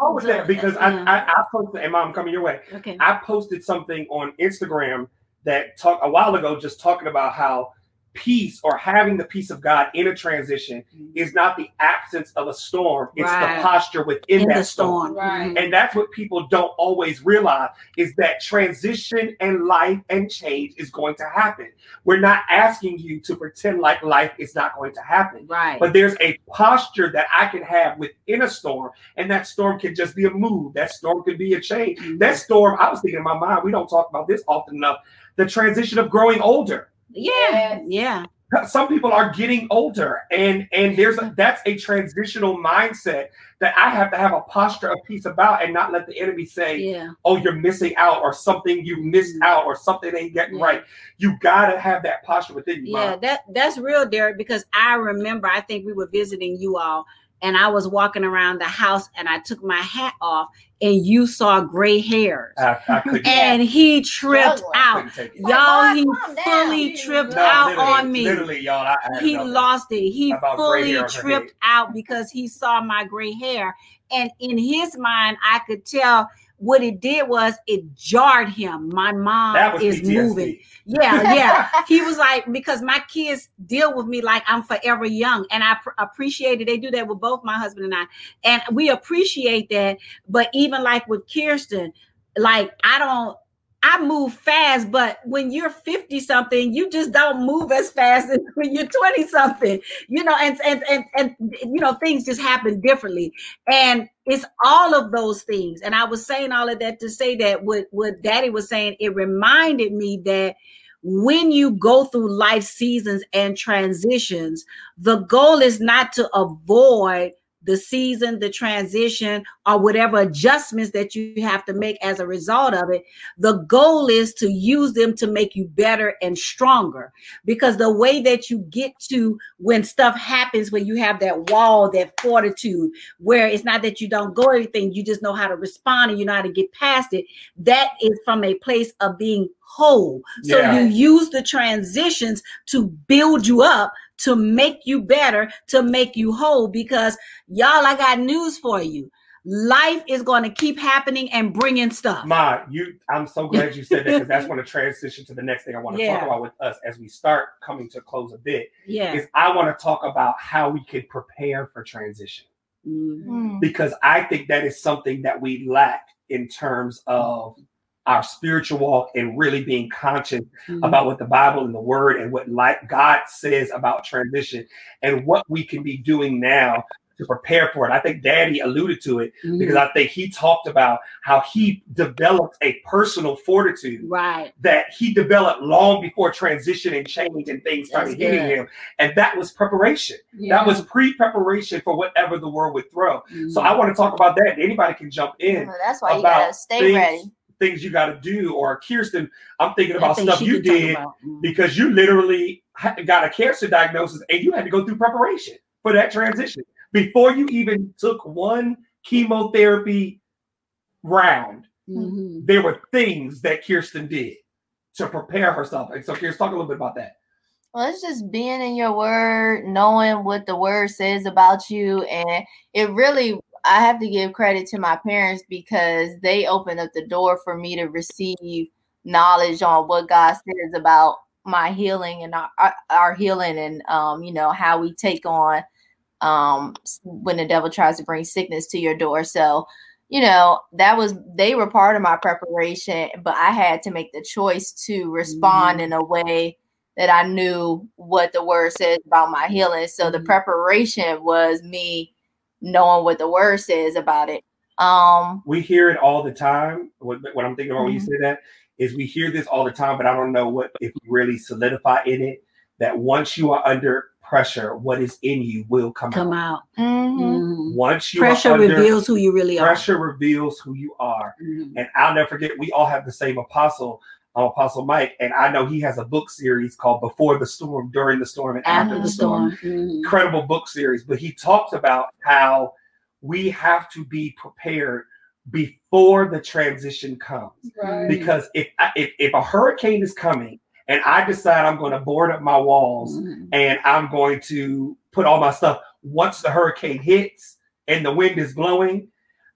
wrong with that because I, I, I mm-hmm. posted, and mom, coming your way. Okay. I posted something on Instagram that talked a while ago, just talking about how peace or having the peace of God in a transition mm-hmm. is not the absence of a storm, it's right. the posture within in that storm. storm. Right. And that's what people don't always realize is that transition and life and change is going to happen. We're not asking you to pretend like life is not going to happen. Right. But there's a posture that I can have within a storm, and that storm can just be a move. That storm could be a change. Mm-hmm. That storm, I was thinking in my mind, we don't talk about this often enough. The transition of growing older yeah, yeah. Some people are getting older, and and there's a, that's a transitional mindset that I have to have a posture of peace about, and not let the enemy say, yeah. "Oh, you're missing out," or something you missed mm-hmm. out, or something ain't getting yeah. right. You gotta have that posture within you. Yeah, Mom. that that's real, Derrick. Because I remember, I think we were visiting you all, and I was walking around the house and I took my hat off and you saw gray hairs. I, I and he tripped out. Y'all, he fully tripped no, out on me. Literally, y'all. I, I he lost it. He fully tripped out because he saw my gray hair. And in his mind, I could tell what it did was it jarred him. My mom is PTSD. moving. Yeah, yeah. he was like, because my kids deal with me like I'm forever young. And I pr- appreciate it. They do that with both my husband and I. And we appreciate that. But even like with Kirsten, like I don't I move fast, but when you're 50 something, you just don't move as fast as when you're 20 something, you know, and, and, and, and, you know, things just happen differently. And it's all of those things. And I was saying all of that to say that what, what daddy was saying, it reminded me that when you go through life seasons and transitions, the goal is not to avoid the season, the transition, or whatever adjustments that you have to make as a result of it. The goal is to use them to make you better and stronger. Because the way that you get to when stuff happens, when you have that wall, that fortitude, where it's not that you don't go anything, you just know how to respond and you know how to get past it. That is from a place of being whole. So yeah. you use the transitions to build you up to make you better, to make you whole. Because y'all, I got news for you. Life is going to keep happening and bringing stuff. Ma, you, I'm so glad you said that because that's going to transition to the next thing I want to yeah. talk about with us as we start coming to close a bit. Yeah, is I want to talk about how we can prepare for transition mm-hmm. because I think that is something that we lack in terms of our spiritual walk and really being conscious mm-hmm. about what the Bible and the Word and what like God says about transition and what we can be doing now to prepare for it. I think Daddy alluded to it mm-hmm. because I think he talked about how he developed a personal fortitude, right? That he developed long before transition and change and things started hitting him, and that was preparation. Yeah. That was pre-preparation for whatever the world would throw. Mm-hmm. So I want to talk about that. Anybody can jump in. Well, that's why you gotta stay things, ready things you got to do. Or Kirsten, I'm thinking about stuff you did mm-hmm. because you literally got a cancer diagnosis and you had to go through preparation for that transition before you even took one chemotherapy round. Mm-hmm. There were things that Kirsten did to prepare herself. And so, Kirsten, talk a little bit about that. Well, it's just being in your word, knowing what the word says about you. And it really, I have to give credit to my parents because they opened up the door for me to receive knowledge on what God says about my healing and our, our healing and, um, you know, how we take on um, when the devil tries to bring sickness to your door. So, you know, that was they were part of my preparation, but I had to make the choice to respond mm-hmm. in a way that I knew what the word says about my healing. So the mm-hmm. preparation was me knowing what the word says about it. Um, we hear it all the time. What, what I'm thinking about mm-hmm. when you mm-hmm. say that is we hear this all the time, but I don't know what if we really solidify in it that once you are under pressure, what is in you will come, come out. out. Mm-hmm. Once you pressure under, reveals who you really pressure are. Pressure reveals who you are. Mm-hmm. And I'll never forget, we all have the same apostle, um, Apostle Mike, and I know he has a book series called Before the Storm, During the Storm, and After, After the Storm. storm. Mm-hmm. Incredible book series. But he talks about how we have to be prepared before the transition comes. Right. Because if, if if a hurricane is coming and I decide I'm going to board up my walls mm-hmm. and I'm going to put all my stuff once the hurricane hits and the wind is blowing,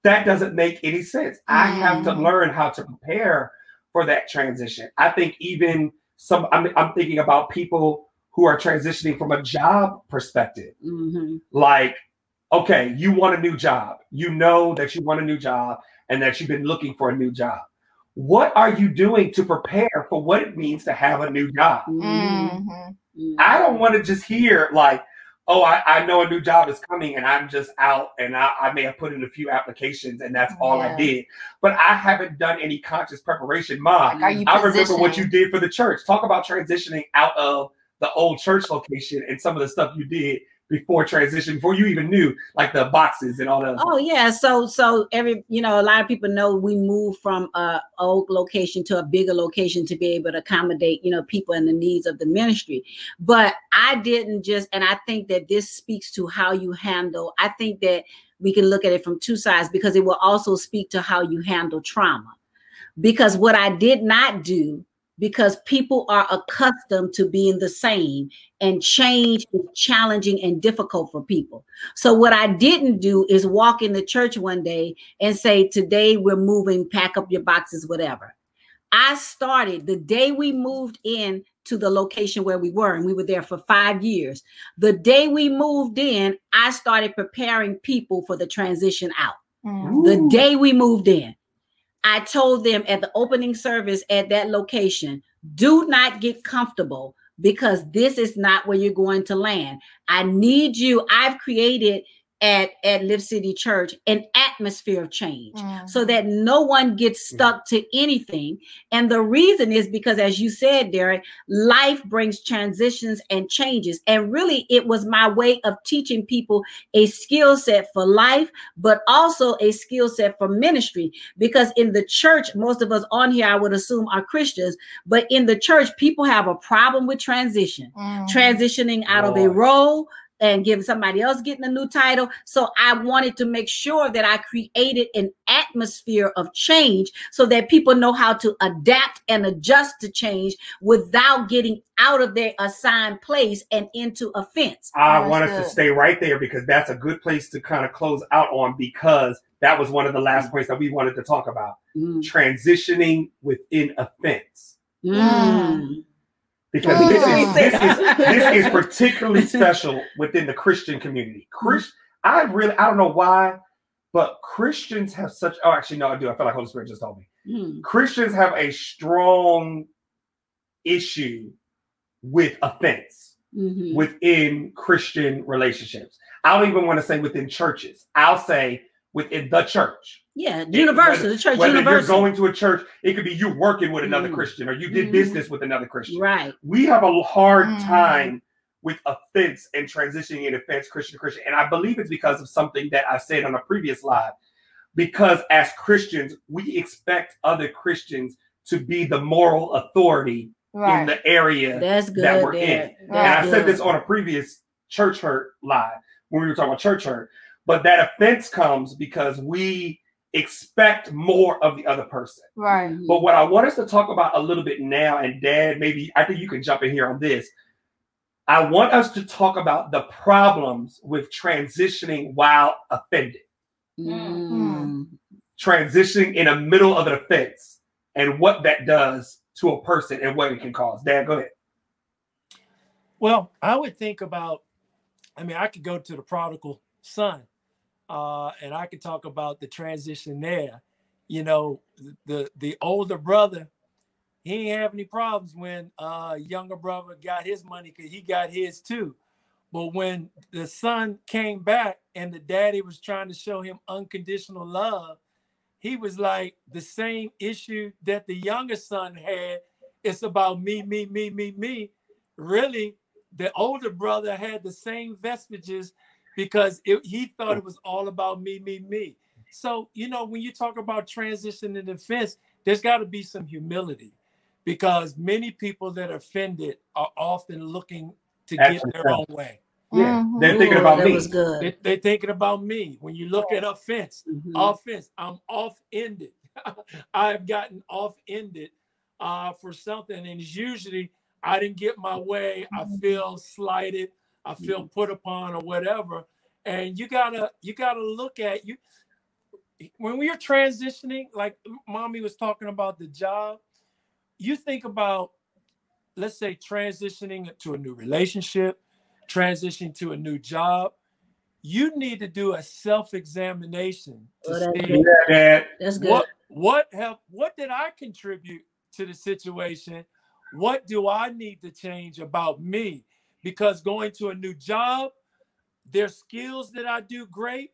that doesn't make any sense. Mm-hmm. I have to mm-hmm. learn how to prepare for that transition. I think even some, I'm, I'm thinking about people who are transitioning from a job perspective. Mm-hmm. Like, okay, you want a new job. You know that you want a new job and that you've been looking for a new job what are you doing to prepare for what it means to have a new job? Mm-hmm. I don't want to just hear like, oh, I, I, know a new job is coming and I'm just out and I, I may have put in a few applications and that's all yeah. I did. But I haven't done any conscious preparation. Mom, like I remember what you did for the church. Talk about transitioning out of the old church location and some of the stuff you did before transition, before you even knew like the boxes and all that. Oh yeah, so so every you know a lot of people know we moved from a old location to a bigger location to be able to accommodate you know people and the needs of the ministry. But I didn't just, and I think that this speaks to how you handle. I think that we can look at it from two sides because it will also speak to how you handle trauma. Because what I did not do because people are accustomed to being the same and change is challenging and difficult for people. So what I didn't do is walk in the church one day and say today we're moving pack up your boxes whatever. I started the day we moved in to the location where we were and we were there for 5 years. The day we moved in, I started preparing people for the transition out. Mm. The day we moved in. I told them at the opening service at that location do not get comfortable because this is not where you're going to land. I need you. I've created at at Live City Church an atmosphere of change mm. so that no one gets stuck to anything. And the reason is because, as you said, Derrick, life brings transitions and changes. And really, it was my way of teaching people a skill set for life, but also a skill set for ministry. Because in the church, most of us on here, I would assume, are Christians, but in the church, people have a problem with transition, mm. transitioning out Lord. of a role and give somebody else getting a new title. So I wanted to make sure that I created an atmosphere of change so that people know how to adapt and adjust to change without getting out of their assigned place and into offense. I wanted to stay right there because that's a good place to kind of close out on because that was one of the last points that we wanted to talk about. Mm. Transitioning within offense. Mm because this is, this is this is particularly special within the Christian community. Christ, I really I don't know why, but Christians have such. Oh, actually, no, I do. I feel like Holy Spirit just told me. Mm. Christians have a strong issue with offense. mm-hmm. within Christian relationships. I don't even want to say within churches. I'll say within the church. Yeah, universal, whether, the church whether universal. you're going to a church, it could be you working with another mm-hmm. Christian or you did mm-hmm. business with another Christian. Right. We have a hard mm-hmm. time with offense and transitioning in offense Christian to Christian. And I believe it's because of something that I said on a previous live. Because as Christians, we expect other Christians to be the moral authority right. in the area That's good, that we're in. That's and I good. said this on a previous church hurt live when we were talking about church hurt. But that offense comes because we expect more of the other person. Right. But what I want us to talk about a little bit now, and Dad, maybe I think you can jump in here on this. I want us to talk about the problems with transitioning while offended. Mm. Transitioning in the middle of an offense and what that does to a person and what it can cause. Dad, go ahead. Well, I would think about, I mean, I could go to the prodigal son uh, and I could talk about the transition there. You know, the the older brother, he ain't have any problems when uh younger brother got his money because he got his too. But when the son came back and the daddy was trying to show him unconditional love, he was like the same issue that the younger son had. It's about me, me, me, me, me. Really, the older brother had the same vestiges because it, he thought it was all about me, me, me. So, you know, when you talk about transition and defense, there's got to be some humility because many people that are offended are often looking to get their own way. Yeah, mm-hmm. they're thinking about me. They, they're thinking about me. When you look at offense, mm-hmm. offense, I'm off-ended. I've gotten off-ended uh, for something, and it's usually I didn't get my way. I mm-hmm. feel slighted. I feel put upon, or whatever. And you gotta you gotta look at you when we are transitioning. Like mommy was talking about the job. You think about, let's say, transitioning to a new relationship transition to a new job, you need to do a self-examination to oh, see yeah, that's good. what what have what did I contribute to the situation? What do I need to change about me? Because going to a new job, there's skills that I do great.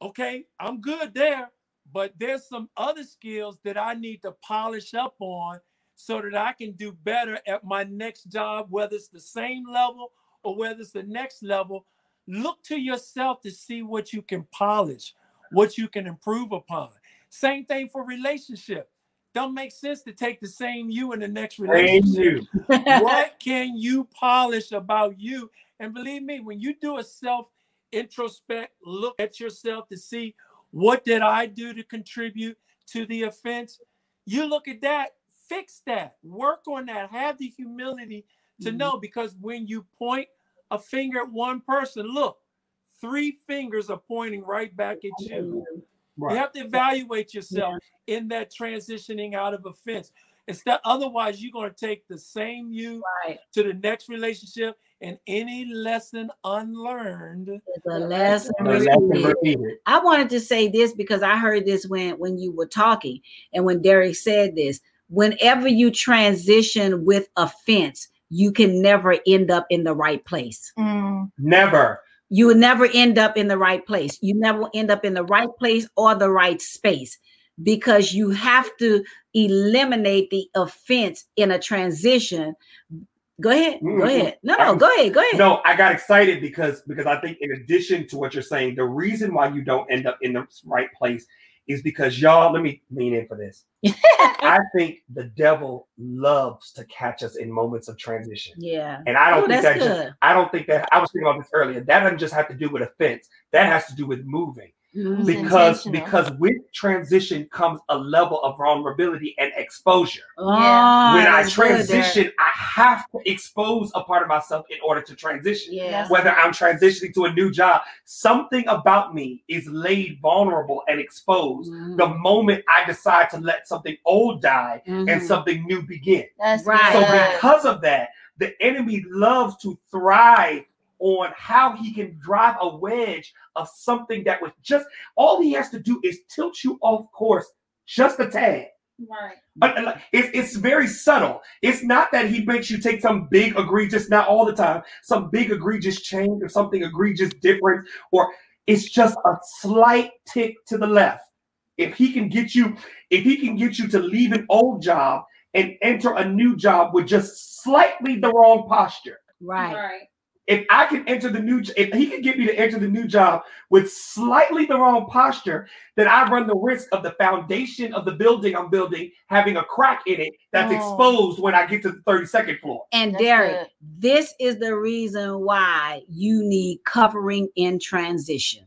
Okay, I'm good there, but there's some other skills that I need to polish up on so that I can do better at my next job, whether it's the same level or whether it's the next level, look to yourself to see what you can polish, what you can improve upon. Same thing for relationship. Don't make sense to take the same you in the next relationship. what can you polish about you? And believe me, when you do a self introspect, look at yourself to see what did I do to contribute to the offense, you look at that, fix that, work on that, have the humility to mm-hmm. know because when you point a finger at one person, look, three fingers are pointing right back at you. Right. You have to evaluate yourself yeah. in that transitioning out of offense. Instead, otherwise, you're going to take the same you right. to the next relationship, and any lesson unlearned. The lesson repeated. I wanted to say this because I heard this when when you were talking, and when Derrick said this. Whenever you transition with offense, you can never end up in the right place. Mm. Never. You will never end up in the right place. You never end up in the right place or the right space because you have to eliminate the offense in a transition. Go ahead. Mm-hmm. Go ahead. No, no, go ahead. Go ahead. No, I got excited because because I think in addition to what you're saying, the reason why you don't end up in the right place is because y'all, let me lean in for this. I think the devil loves to catch us in moments of transition. Yeah. And I don't Ooh, think that just, I don't think that I was thinking about this earlier. That doesn't just have to do with offense. That has to do with moving. Mm-hmm. Because because with transition comes a level of vulnerability and exposure. Oh, when I transition, I have to expose a part of myself in order to transition. Yes. Whether I'm transitioning to a new job, something about me is laid vulnerable and exposed mm-hmm. the moment I decide to let something old die mm-hmm. and something new begin. That's right. So because of that, the enemy loves to thrive on how he can drive a wedge of something that was just all he has to do is tilt you off course just a tad. Right. But uh, it's, it's very subtle. It's not that he makes you take some big egregious, not all the time, some big egregious change or something egregious different, or it's just a slight tick to the left. If he can get you, if he can get you to leave an old job and enter a new job with just slightly the wrong posture. Right. Right. If I can enter the new, if he can get me to enter the new job with slightly the wrong posture, then I run the risk of the foundation of the building I'm building having a crack in it that's Oh. exposed when I get to the 32nd floor. And That's Derrick, this is the reason why you need covering in transition.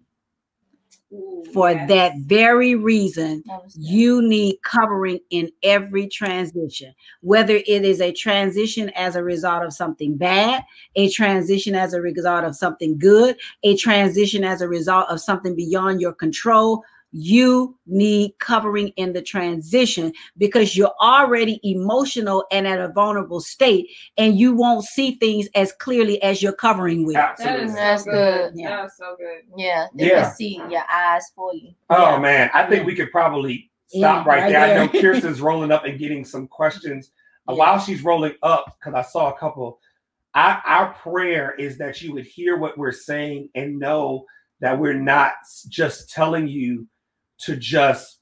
Ooh, For yes. that very reason, That you need covering in every transition, whether it is a transition as a result of something bad, a transition as a result of something good, a transition as a result of something beyond your control. You need covering in the transition because you're already emotional and at a vulnerable state, and you won't see things as clearly as you're covering with. That Absolutely. is so That's good. good. Yeah. That was so good. Yeah, they Yeah. can see your eyes for you. Oh Yeah. man, I think Yeah. we could probably Yeah, stop right, right there. I know Kirsten's rolling up and getting some questions. Uh, Yeah. While she's rolling up, because I saw a couple, I, our prayer is that you would hear what we're saying and know that we're not just telling you to just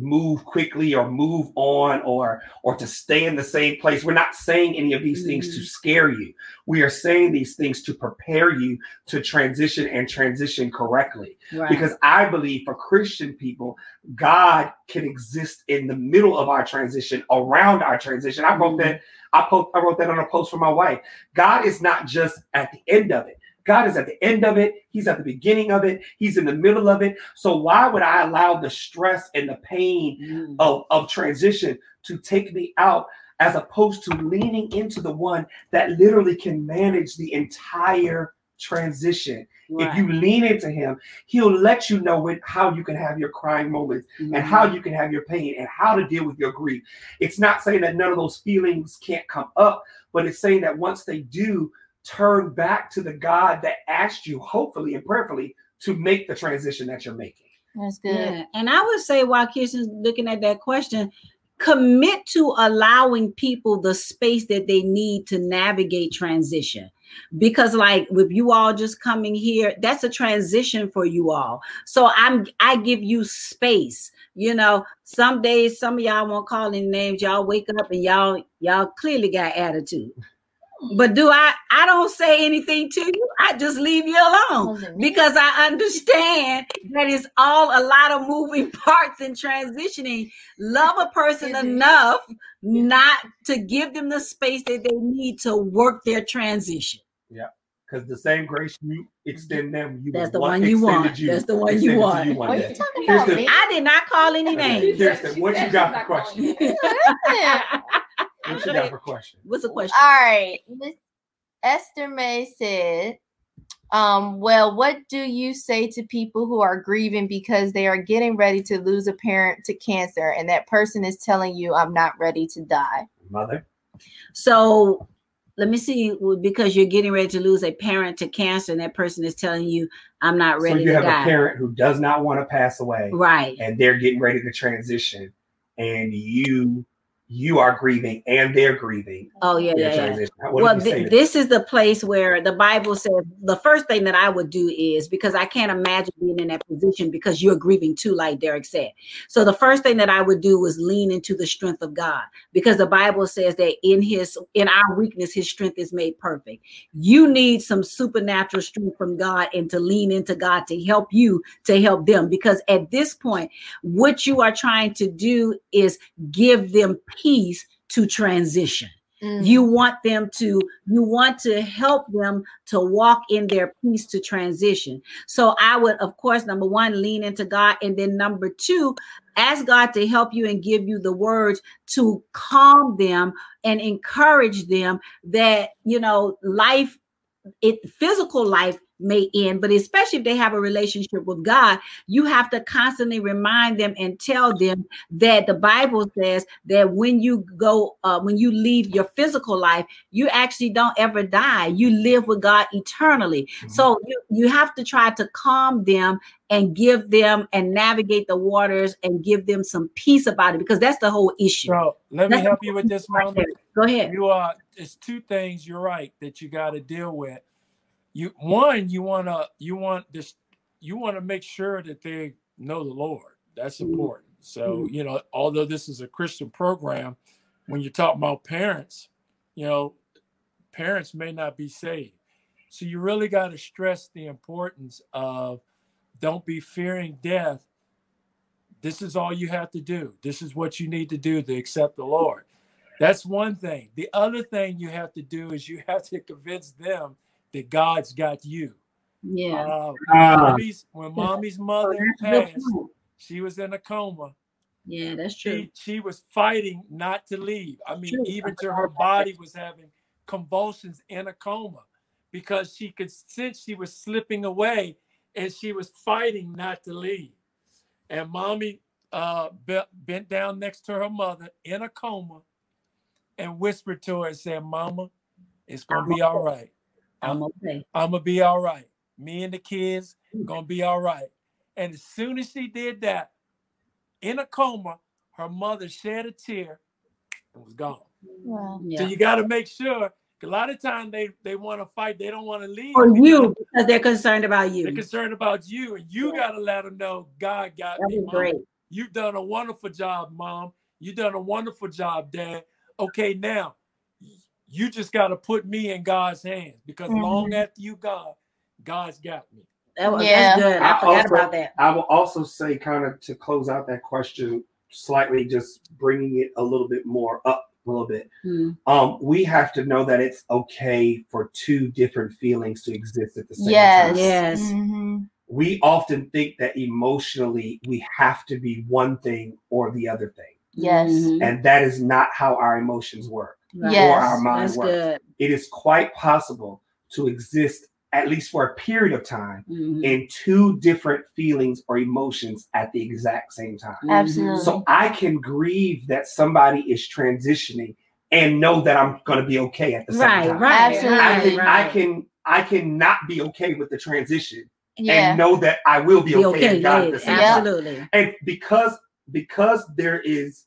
move quickly or move on or or to stay in the same place we're not saying any of these things to Mhm. scare you we are saying these things to prepare you to transition and transition correctly Right. because I believe for Christian people, God can exist in the middle of our transition, around our transition. I wrote that. I, po- I wrote that on a post for my wife. God is not just at the end of it. God is at the end of it. He's at the beginning of it. He's in the middle of it. So why would I allow the stress and the pain Mhm. of, of transition to take me out as opposed to leaning into the one that literally can manage the entire transition? If you lean into him, he'll let you know when, how you can have your crying moments and how you can have your pain and how to deal with your grief. It's not saying that none of those feelings can't come up, but it's saying that once they do, turn back to the God that asked you, hopefully and prayerfully, to make the transition that you're making. That's good. Yeah. And I would say while Kirsten's looking at that question, commit to allowing people the space that they need to navigate transition. Because like with you all just coming here, that's a transition for you all. So I'm I give you space. You know, some days some of y'all won't call any names. Y'all wake up and y'all y'all clearly got attitude. But do I I don't say anything to you. I just leave you alone because I understand that it's all a lot of moving parts and transitioning. Love a person enough not to give them the space that they need to work their transition. Yeah, because the same grace you extend them, you That's the one you extended want. That's the one you want. you What are you talking about, the- me? I did not call any names. Kirsten, what you got she's for question? calling you. What you got for question? What's the question? All right. Miss Esther May said, um, well, what do you say to people who are grieving because they are getting ready to lose a parent to cancer and that person is telling you, I'm not ready to die? Mother. So let me see because you're getting ready to lose a parent to cancer and that person is telling you I'm not ready So ready you have die. a parent who does not want to pass away Right. and they're getting ready to transition and you you are grieving and they're grieving Oh yeah, yeah, yeah. well, do you say th- this is the place where the Bible says the first thing that I would do is because I can't imagine being in that position because you're grieving too, like Derrick said. So the first thing that I would do was lean into the strength of God because the Bible says that in His in our weakness, His strength is made perfect. You need some supernatural strength from God and to lean into God to help you to help them because at this point, what you are trying to do is give them peace to transition. Mm. you want them to you want to help them to walk in their peace to transition. So i would of course number one lean into god. And then number two ask god to help you and give you the words to calm them and encourage them that you know life it physical life may end, but especially if they have a relationship with God, you have to constantly remind them and tell them that the Bible says that when you go, uh, when you leave your physical life, you actually don't ever die. You live with God eternally. Mm-hmm. So you, you have to try to calm them and give them and navigate the waters and give them some peace about it because that's the whole issue. So let that's me help you with this, moment. Go ahead. You are. It's two things. You're right that you got to deal with you one you want to you want this you want to make sure that they know the lord. That's mm-hmm. important. So mm-hmm. you know although this is a christian program when you talk about parents you know parents may not be saved. So you really got to stress the importance of don't be fearing death. This is all you have to do. This is what you need to do to accept the lord. That's one thing. The other thing you have to do is you have to convince them that God's got you. Yeah. Uh, when, uh, mommy's, when mommy's mother passed, she was in a coma. Yeah, that's true. She, she was fighting not to leave. I mean, true. even to her body was having convulsions in a coma because she could sense she was slipping away and she was fighting not to leave. And mommy uh, bent down next to her mother in a coma and whispered to her and said, Mama, it's going to be all right. I'm okay. I'm gonna be all right. Me and the kids gonna be all right. And as soon as she did that, in a coma, her mother shed a tear and was gone. Wow. Yeah. So you got to make sure. A lot of times they they want to fight. They don't want to leave. Or you because they're concerned about you. They're concerned about you, and you yeah. got to let them know God got That'd me. Mom. Great. You've done a wonderful job, mom. You've done a wonderful job, dad. Okay, now you just got to put me in God's hands because mm-hmm. long after you gone, God's got me. That was, yeah. good. I, I forgot also, about that. I will also say, kind of to close out that question, slightly just bringing it a little bit more up a little bit. Mm. Um, we have to know that it's okay for two different feelings to exist at the same yes. time. Yes. Mm-hmm. We often think that emotionally we have to be one thing or the other thing. Yes. Mm-hmm. And that is not how our emotions work right. yes, or our mind works. Good. It is quite possible to exist at least for a period of time mm-hmm. in two different feelings or emotions at the exact same time. Absolutely. So I can grieve that somebody is transitioning and know that I'm going to be okay at the same right, time. Right, Absolutely. I can, right. I can, I can not be okay with the transition yeah. and know that I will be, be okay, okay God at the same time. Absolutely. time. And because because there is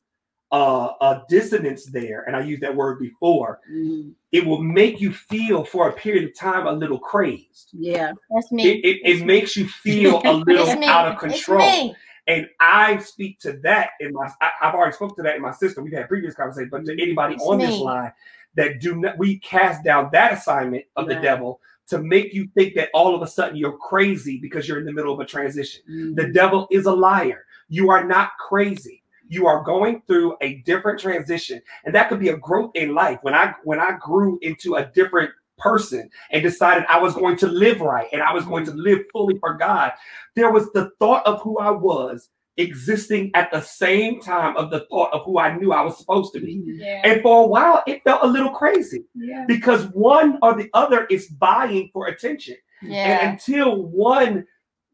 uh, a dissonance there, and I used that word before, mm-hmm. it will make you feel for a period of time a little crazed. Yeah, that's me. It, it, it makes you feel a little out of control. And I speak to that in my. I, have already spoke to that in my system. We've had previous conversations, but to anybody it's on me. this line that do not, we cast down that assignment of the devil to make you think that all of a sudden you're crazy because you're in the middle of a transition. Mm-hmm. The devil is a liar. You are not crazy you are going through a different transition and that could be a growth in life when i when i grew into a different person and decided i was going to live right and i was going to live fully for god there was the thought of who i was existing at the same time of the thought of who I knew I was supposed to be. Mm-hmm. Yeah. And for a while, it felt a little crazy yeah. because one or the other is vying for attention. Yeah. And until one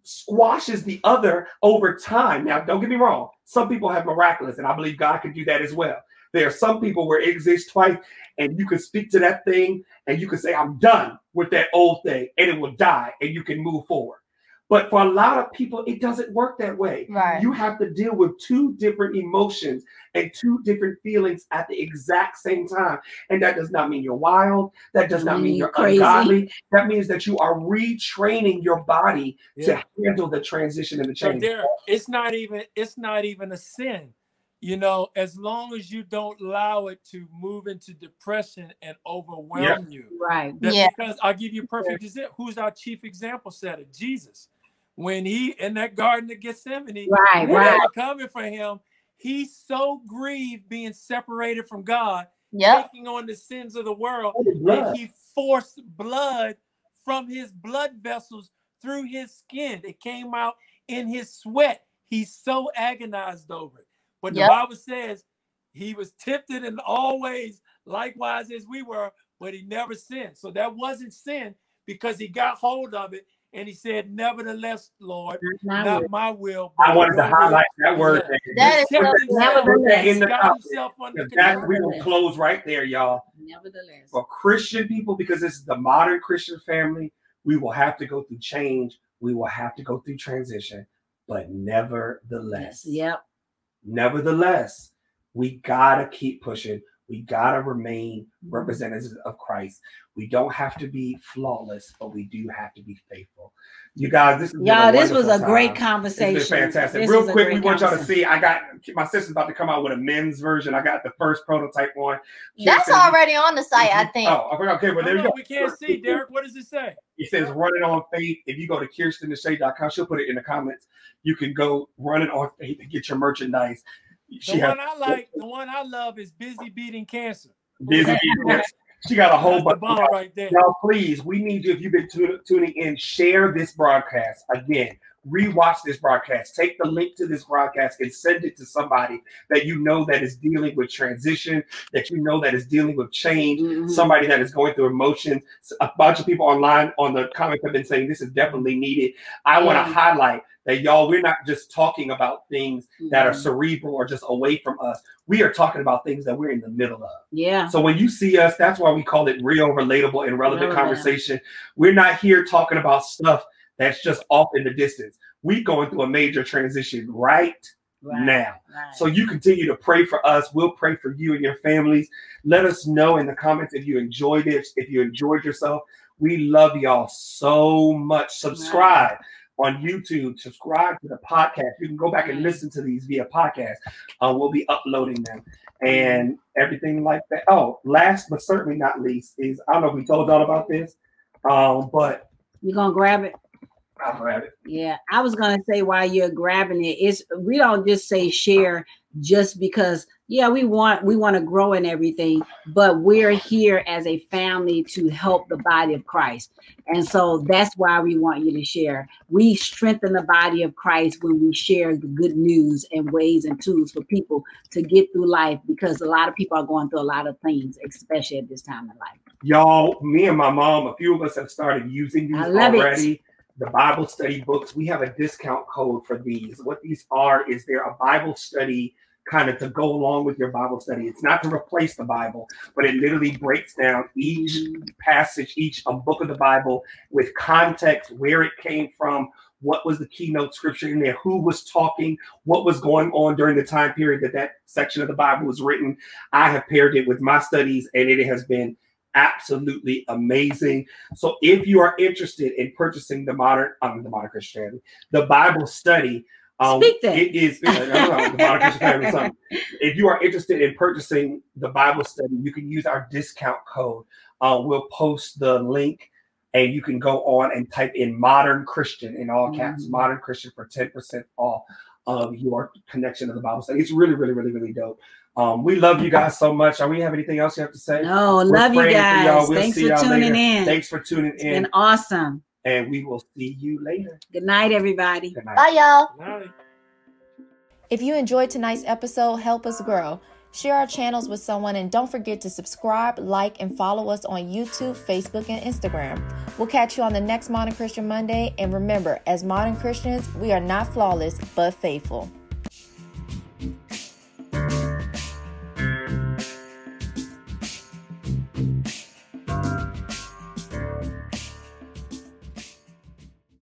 squashes the other over time. Now, don't get me wrong. Some people have miraculous, and I believe God can do that as well. There are some people where it exists twice, and you can speak to that thing, and you can say, I'm done with that old thing, and it will die, and you can move forward. But for a lot of people, it doesn't work that way. Right. You have to deal with two different emotions and two different feelings at the exact same time. And that does not mean you're wild. That does not mean you're crazy. ungodly. That means that you are retraining your body yeah. to handle the transition and the change. there, it's not even it's not even a sin. You know, as long as you don't allow it to move into depression and overwhelm yeah. you. Right. yeah. Because I'll give you a perfect example. Who's our chief example setter? Jesus when he in that garden of Gethsemane, right, right, coming for him, he's so grieved being separated from God, yep. taking on the sins of the world, that he forced blood from his blood vessels through his skin. It came out in his sweat. He's so agonized over it. But yep. the Bible says he was tempted in all ways, likewise as we were, but he never sinned. So that wasn't sin because he got hold of it and he said, Nevertheless, Lord, Not not my will. I wanted to your will." highlight that word. That is Put so that- put that in the Got comments, himself under because that- we will close right there, y'all. Nevertheless. For Christian people, because this is the modern Christian family, we will have to go through change. We will have to go through transition, but nevertheless, Yep. nevertheless, we gotta keep pushing. We gotta remain mm-hmm. representatives of Christ. We don't have to be flawless, but we do have to be faithful. You guys, this is Y'all, this was a great conversation. It's been fantastic. This Real quick, we want y'all to see. I got my sister's about to come out with a men's version. I got the first prototype one. That's Kirsten- already on the site, I think. Oh, I. Okay, well, there you go. we can't see, Derrick. What does it say? It says run it on faith. If you go to kirstendeshay.com, she'll put it in the comments. You can go run it on faith and get your merchandise. The She has one I like, the one I love is Busy Beating Cancer. busy people. She got a whole That's the bunch. bomb right there. Y'all, please, we need you. If you've been tu- tuning in, share this broadcast again. Rewatch this broadcast. Take the link to this broadcast and send it to somebody that you know that is dealing with transition, that you know that is dealing with change, Mhm. somebody that is going through emotions. A bunch of people online on the comments have been saying this is definitely needed. I want to highlight that y'all, we're not just talking about things that are Mhm. cerebral or just away from us. We are talking about things that we're in the middle of. Yeah. So when you see us, that's why we call it real, relatable, and relevant Relevant. conversation. We're not here talking about stuff that's just off in the distance. We going through a major transition right, Right. now. Right. So you continue to pray for us. We'll pray for you and your families. Let us know in the comments if you enjoyed this, if you enjoyed yourself. We love y'all so much. Subscribe on YouTube. Subscribe to the podcast. You can go back and listen to these via podcast. Uh, we'll be uploading them and everything like that. Oh, last but certainly not least is I don't know if we told y'all about this, um, but you're gonna grab it? I'll grab it. Yeah, I was gonna say while you're grabbing it, it's we don't just say share just because yeah, we want we want to grow in everything, but we're here as a family to help the body of Christ. And so that's why we want you to share. We strengthen the body of Christ when we share the good news and ways and tools for people to get through life because a lot of people are going through a lot of things, especially at this time in life. Y'all, me and my mom, a few of us have started using these love it. already. The Bible study books, we have a discount code for these. What these are is they're a Bible study kind of to go along with your Bible study. It's not to replace the Bible, but it literally breaks down each passage, each a book of the Bible with context, where it came from, what was the keynote scripture in there, who was talking, what was going on during the time period that that section of the Bible was written. I have paired it with my studies, and it has been absolutely amazing. So if you are interested in purchasing the modern, um, the modern Christianity, the Bible study, um, Speak that. it is I know, the modern Christian family. something. If you are interested in purchasing the Bible study, you can use our discount code. Uh, we'll post the link. And you can go on and type in modern Christian in all caps, Mhm. modern Christian for 10% off of your connection to the Bible study. It's really, really, really, really dope. Um, we love you guys so much. Are we have anything else you have to say? No, We're love you praying for y'all. guys. We'll Thanks for tuning later. in. Thanks for tuning It's in, been awesome. And we will see you later. Good night, everybody. Good night. Bye, y'all. Nice. If you enjoyed tonight's episode, help us grow. Share our channels with someone and don't forget to subscribe, like, and follow us on YouTube, Facebook, and Instagram. We'll catch you on the next Modern Christian Monday. And remember, as modern Christians, we are not flawless, but faithful.